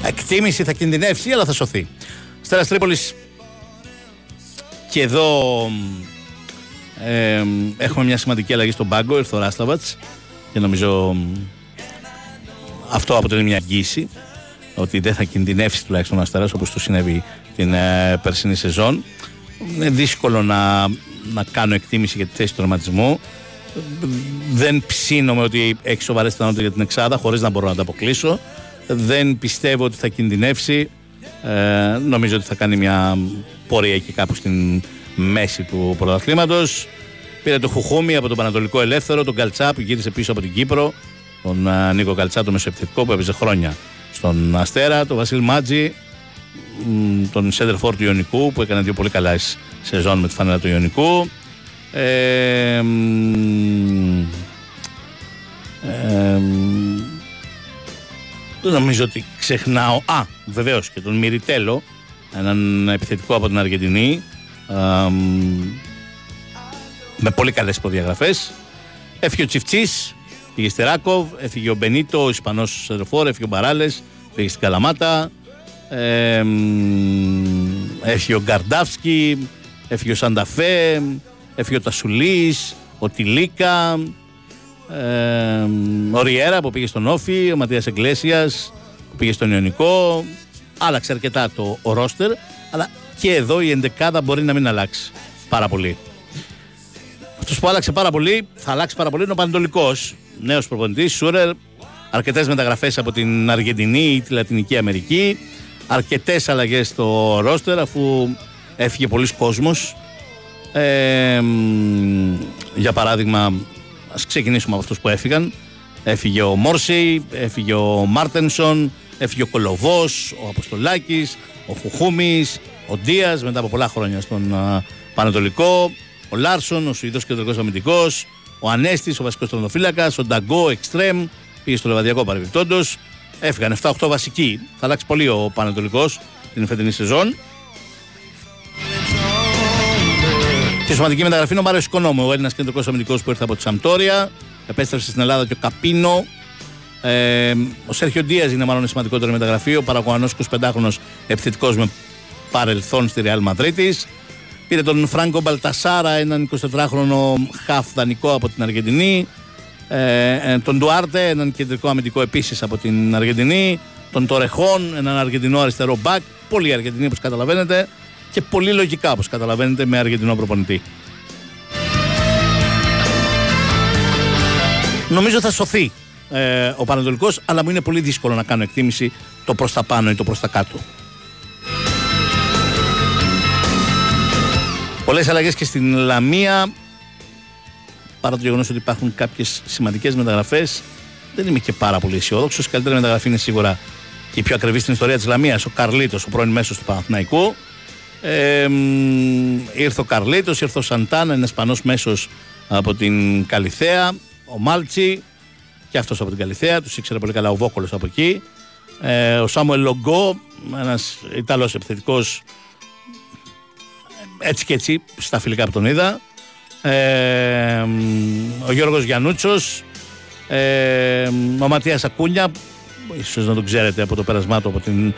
Εκτίμηση θα κινδυνεύσει, αλλά θα σωθεί. Στέλλας Τρίπολης και εδώ ε, έχουμε μια σημαντική αλλαγή στον πάγκο. Ήρθε ο Ράσταβατς και νομίζω μ, αυτό αποτελεί μια αγγίση ότι δεν θα κινδυνεύσει τουλάχιστον ο Αστέρας όπως του συνέβη την ε, περσινή σεζόν. Είναι δύσκολο να, να κάνω εκτίμηση για τη θέση του τερματισμού. Δεν ψήνομαι ότι έχει σοβαρές πιθανότητες για την Εξάδα, χωρίς να μπορώ να τα αποκλείσω. Δεν πιστεύω ότι θα κινδυνεύσει. Ε, νομίζω ότι θα κάνει μια πορεία εκεί κάπου στην μέση του πρωταθλήματος. Πήρε το Χουχούμι από τον Πανατολικό Ελεύθερο, τον Καλτσά που γύρισε πίσω από την Κύπρο. Τον ε, Νίκο Καλτσά, το μεσοεπιθετικό που έπαιζε χρόνια στον Αστέρα. Τον Βασίλ Μάτζη, μ, τον Σέντερφορ του Ιωνικού που έκανε δύο πολύ καλά σεζόν με τη φανέλα του Ιωνικού. Ε, μ, ε, μ, δεν νομίζω ότι ξεχνάω. Α, βεβαίως και τον Μιριτέλο, έναν επιθετικό από την Αργεντινή. α, μ, με πολύ καλές προδιαγραφές. Έφυγε ο Τσιφτσής, πήγε στη Ράκοβ. Έφυγε ο Μπενίτο, ο Ισπανός Σερφόρ. Έφυγε ο Μπαράλες, πήγε στην Καλαμάτα. Ε, μ, έφυγε ο Γκαρντάφσκι. Έφυγε ο Σανταφέ. Έφυγε ο Τασουλής. Ο Τιλίκα. Ε, ο Ριέρα που πήγε στον Όφη, ο Ματίας Εγκλέσιας που πήγε στον Ιωνικό. Άλλαξε αρκετά το ο ρόστερ, αλλά και εδώ η εντεκάδα μπορεί να μην αλλάξει πάρα πολύ. Αυτός που άλλαξε πάρα πολύ, θα αλλάξει πάρα πολύ είναι ο Πανετολικός. Νέος προπονητής, Σούρερ. Αρκετές μεταγραφές από την Αργεντινή ή τη Λατινική Αμερική. Αρκετές αλλαγές στο ρόστερ αφού έφυγε πολλοί κόσμος. Ε, μ, για παράδειγμα, ας ξεκινήσουμε από αυτούς που έφυγαν. Έφυγε ο Μόρσεϊ, έφυγε ο Μάρτενσον, έφυγε ο Κολοβός, ο Αποστολάκης, ο Χουχούμης, ο Ντίας μετά από πολλά χρόνια στον α, Πανατολικό, ο Λάρσον, ο Σουηδός κεντρικό αμυντικός, ο Ανέστης, ο βασικός τερματοφύλακα, ο Νταγκό, Εκστρέμ, πήγε στο Λεβαδιακό παρεμπιπτόντως. Έφυγαν 7-8 βασικοί. Θα αλλάξει πολύ ο Πανατολικό την φετινή σεζόν. Και σημαντική μεταγραφή είναι ο Μάριος Οικονόμου, ο Έλληνας κεντρικός αμυντικός που ήρθε από τη Σαμπτόρια. Επέστρεψε στην Ελλάδα και ο Καπίνο. Ε, ο Σέρχιο Ντία είναι μάλλον η σημαντικότερη μεταγραφή. Ο Παραγωγανός 25χρονο επιθετικός με παρελθόν στη Ρεάλ Μαδρίτη. Πήρε τον Φράγκο Μπαλτασάρα, έναν 24χρονο χαφ δανεικό από την Αργεντινή. Ε, ε, τον Ντουάρτε, έναν κεντρικό αμυντικό επίσης από την Αργεντινή. τον Τορεχόν, έναν Αργεντινό αριστερό μπακ. Πολύ Αργεντινοί όπως καταλαβαίνετε και πολύ λογικά όπως καταλαβαίνετε με Αργεντινό προπονητή. Νομίζω θα σωθεί ε, ο Πανατολικός, αλλά μου είναι πολύ δύσκολο να κάνω εκτίμηση το προς τα πάνω ή το προς τα κάτω. Πολλές αλλαγές και στην Λαμία, παρά το γεγονός ότι υπάρχουν κάποιες σημαντικές μεταγραφές, δεν είμαι και πάρα πολύ αισιόδοξος. Η καλύτερη μεταγραφή είναι σίγουρα και η πιο ακριβή στην ιστορία της Λαμίας, ο Καρλίτος, ο πρώην μέσος του Παναθηναϊκού. Ε, μ, ήρθε ο Καρλίτος, ήρθε ο Σαντάνα, ένα Ισπανός μέσος από την Καλιθέα, ο Μάλτσι, και αυτός από την Καλιθέα, τους ήξερε πολύ καλά ο Βόκολος από εκεί. Ε, ο Σάμουελ Λογκό, ένας Ιταλός επιθετικός, έτσι και έτσι, στα φιλικά που τον είδα. Ε, ο Γιώργος Γιαννούτσος, ε, ο Ματίας Ακούνια, ίσως να τον ξέρετε από το πέρασμά του από την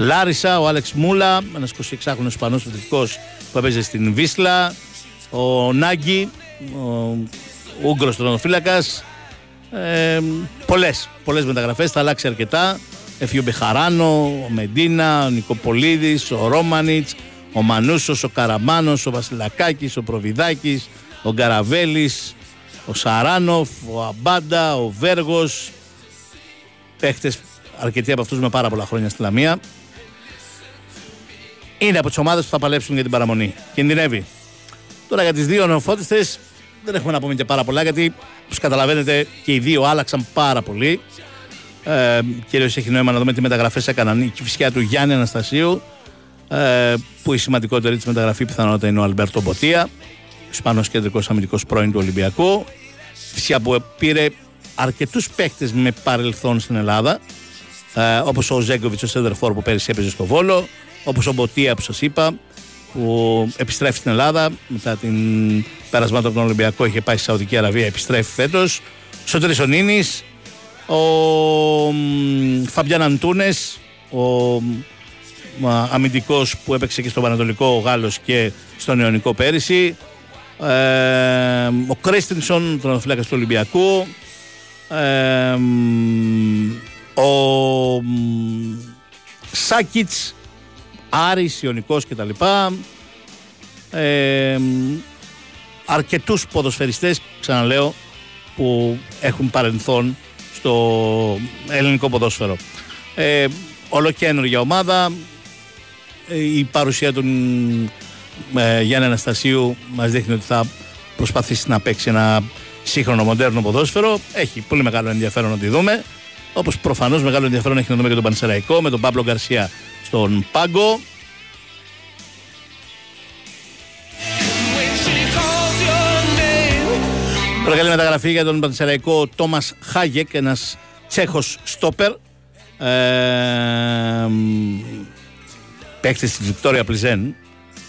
Λάρισα, ο Άλεξ Μούλα, ένας 26χρονος Ισπανός επιθετικός που έπαιζε στην Βίσλα, ο Νάγκη, ο Ούγκρος τρονοφύλακας, ε, πολλές, πολλές μεταγραφές, θα αλλάξει αρκετά. Έφυγε ο Μπεχαράνο, ο Μεντίνα, ο Νικοπολίδης, ο Ρόμανιτς, ο Μανούσος, ο Καραμάνος, ο Βασιλακάκης, ο Προβιδάκης, ο Γκαραβέλης, ο Σαράνοφ, ο Αμπάντα, ο Βέργος. Παίχτες αρκετοί από αυτούς με πάρα πολλά χρόνια στη Λαμία. Είναι από τις ομάδες που θα παλέψουν για την παραμονή. Κινδυνεύει. Τώρα για τις δύο νεοφώτιστες δεν έχουμε να πούμε και πάρα πολλά γιατί όπως καταλαβαίνετε και οι δύο άλλαξαν πάρα πολύ. Ε, Κυρίως έχει νόημα να δούμε τι μεταγραφές έκαναν. Η φυσικά του Γιάννη Αναστασίου, ε, που η σημαντικότερη της μεταγραφή πιθανότατα είναι ο Αλμπέρτο Μποτία, Ισπανός κεντρικός αμυντικός πρώην του Ολυμπιακού. Φυσικά που πήρε αρκετούς παίχτε με παρελθόν στην Ελλάδα, ε, όπως ο Ζέγκοβιτς, ο Σέντερφορ που πέρυσι έπαιζε στο Βόλο, όπως ο Μποτία που σας είπα, που επιστρέφει στην Ελλάδα μετά την πέρασμα του από τον Ολυμπιακό είχε πάει στη Σαουδική Αραβία επιστρέφει φέτος. Σωτήρης ο Νίνης ο μ, Φαμπιάν Αντούνες ο μ, αμυντικός που έπαιξε και στο Πανατολικό ο Γάλλος και στον Ιωνικό πέρυσι. Ε, ο Κρίστινσον τον φυλάκα του Ολυμπιακού. Ε, μ, ο μ, Σάκιτς Άρης, Ιωνικός κτλ. Ε, αρκετούς ποδοσφαιριστές, ξαναλέω, που έχουν παρελθόν στο ελληνικό ποδόσφαιρο. Ε, ολοκένουργια ομάδα. Ε, η παρουσία του ε, Γιάννη Αναστασίου μας δείχνει ότι θα προσπαθήσει να παίξει ένα σύγχρονο μοντέρνο ποδόσφαιρο. Έχει πολύ μεγάλο ενδιαφέρον να τη δούμε. Όπως προφανώς μεγάλο ενδιαφέρον έχει να δούμε και τον Πανσεραϊκό με τον Παύλο Γκαρσία στον Πάγκο. Προκαλεί μεταγραφή για τον Πανσεραϊκό Τόμας Χάγεκ, ένας Τσέχος στόπερ. Ε, Παίκτη της Βικτόρια Πλιζέν.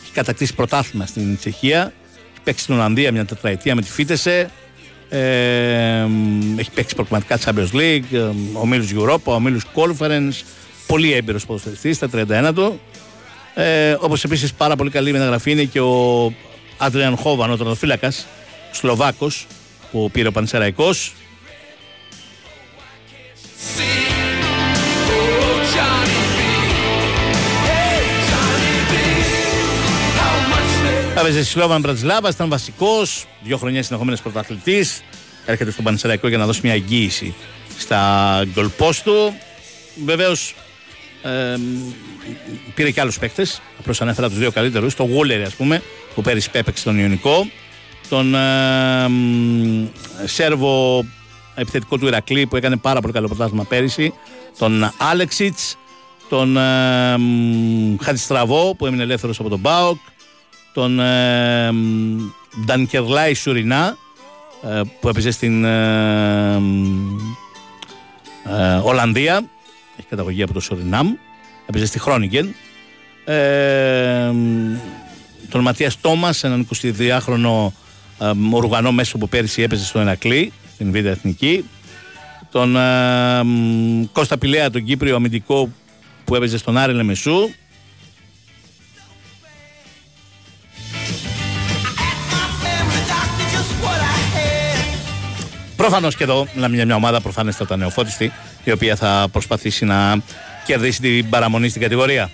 Έχει κατακτήσει πρωτάθλημα στην Τσεχία. Έχει παίξει στην Ολλανδία μια τετραετία με τη Φίτεσε. Ε, έχει παίξει προκριματικά Champions League, ε, ομίλους Europa, ομίλους Conference. Πολύ έμπειρος ποδοσφαιριστής στα 31 του. Ε, Όπως επίσης πάρα πολύ καλή μεταγραφή είναι και ο Άντριαν Χόβαν, ο τερματοφύλακα, Σλοβάκος, που πήρε ο Πανσεραϊκός. Έπαιζε στη Σλόβαν Μπρατζλάβας, ήταν βασικός, δύο χρονιές συνεχόμενες πρωταθλητής. Έρχεται στον Πανσεραϊκό για να δώσει μια εγγύηση στα γκολ του. Βεβαίως πήρε και άλλους παίκτες. Απλώς ανέφερα τους δύο καλύτερους. Το Γούλερ, ας πούμε, που πέρυσι έπαιξε στον Ιωνικό. Τον ε, μ, Σέρβο επιθετικό του Ηρακλή που έκανε πάρα πολύ καλό πρωτάθλημα πέρυσι. Τον Άλεξιτς. Τον ε, μ, Χατζηστραβό που έμεινε ελεύθερος από τον Μπάοκ. Τον ε, μ, Ντανκερλάι Σουρινά ε, που έπαιζε στην ε, μ, ε, Ολλανδία. Έχει καταγωγή από το Σουρινάμ. Έπαιζε στη Χρόνικεν. Ε, μ, τον Ματίας Τόμας, έναν 22χρονο ε, Ουρουγανό μέσο που πέρυσι έπαιζε στον Ερακλή, στην Β' Εθνική. Τον ε, μ, Κώστα Πηλέα, τον Κύπριο αμυντικό που έπαιζε στον Άρη Λεμεσού. Προφανώς και εδώ μιλάμε για μια ομάδα προφανέστατα νεοφώτιστη, η οποία θα προσπαθήσει να κερδίσει την παραμονή στην κατηγορία.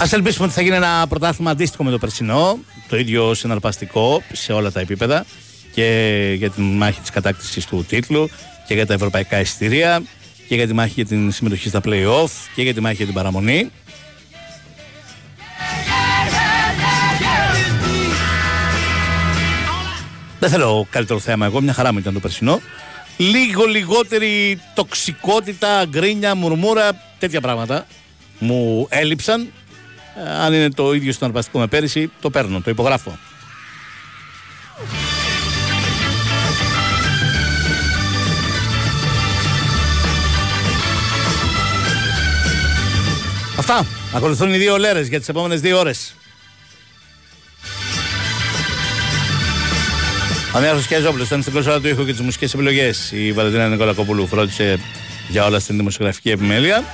Α ελπίσουμε ότι θα γίνει ένα πρωτάθλημα αντίστοιχο με το περσινό, το ίδιο συναρπαστικό σε όλα τα επίπεδα και για τη μάχη της κατάκτησης του τίτλου και για τα ευρωπαϊκά εισιτήρια και για τη μάχη για την συμμετοχή στα play-off και για τη μάχη για την παραμονή. Δεν θέλω καλύτερο θέμα εγώ, μια χαρά μου ήταν το περσινό. Λίγο λιγότερη τοξικότητα, γκρίνια, μουρμούρα, τέτοια πράγματα μου έλειψαν. Ε, αν είναι το ίδιο στον αρπαστικό με πέρυσι, το παίρνω, το υπογράφω. Αυτά. Ακολουθούν οι δύο λέρες για τις επόμενες δύο ώρες. Ο Νέαρχος Κιαζόπουλος ήταν στην κονσόλα του ήχου και τις μουσικές επιλογές. Η Βαλεντίνα Νικολακόπουλου φρόντισε για όλα στην δημοσιογραφική επιμέλεια.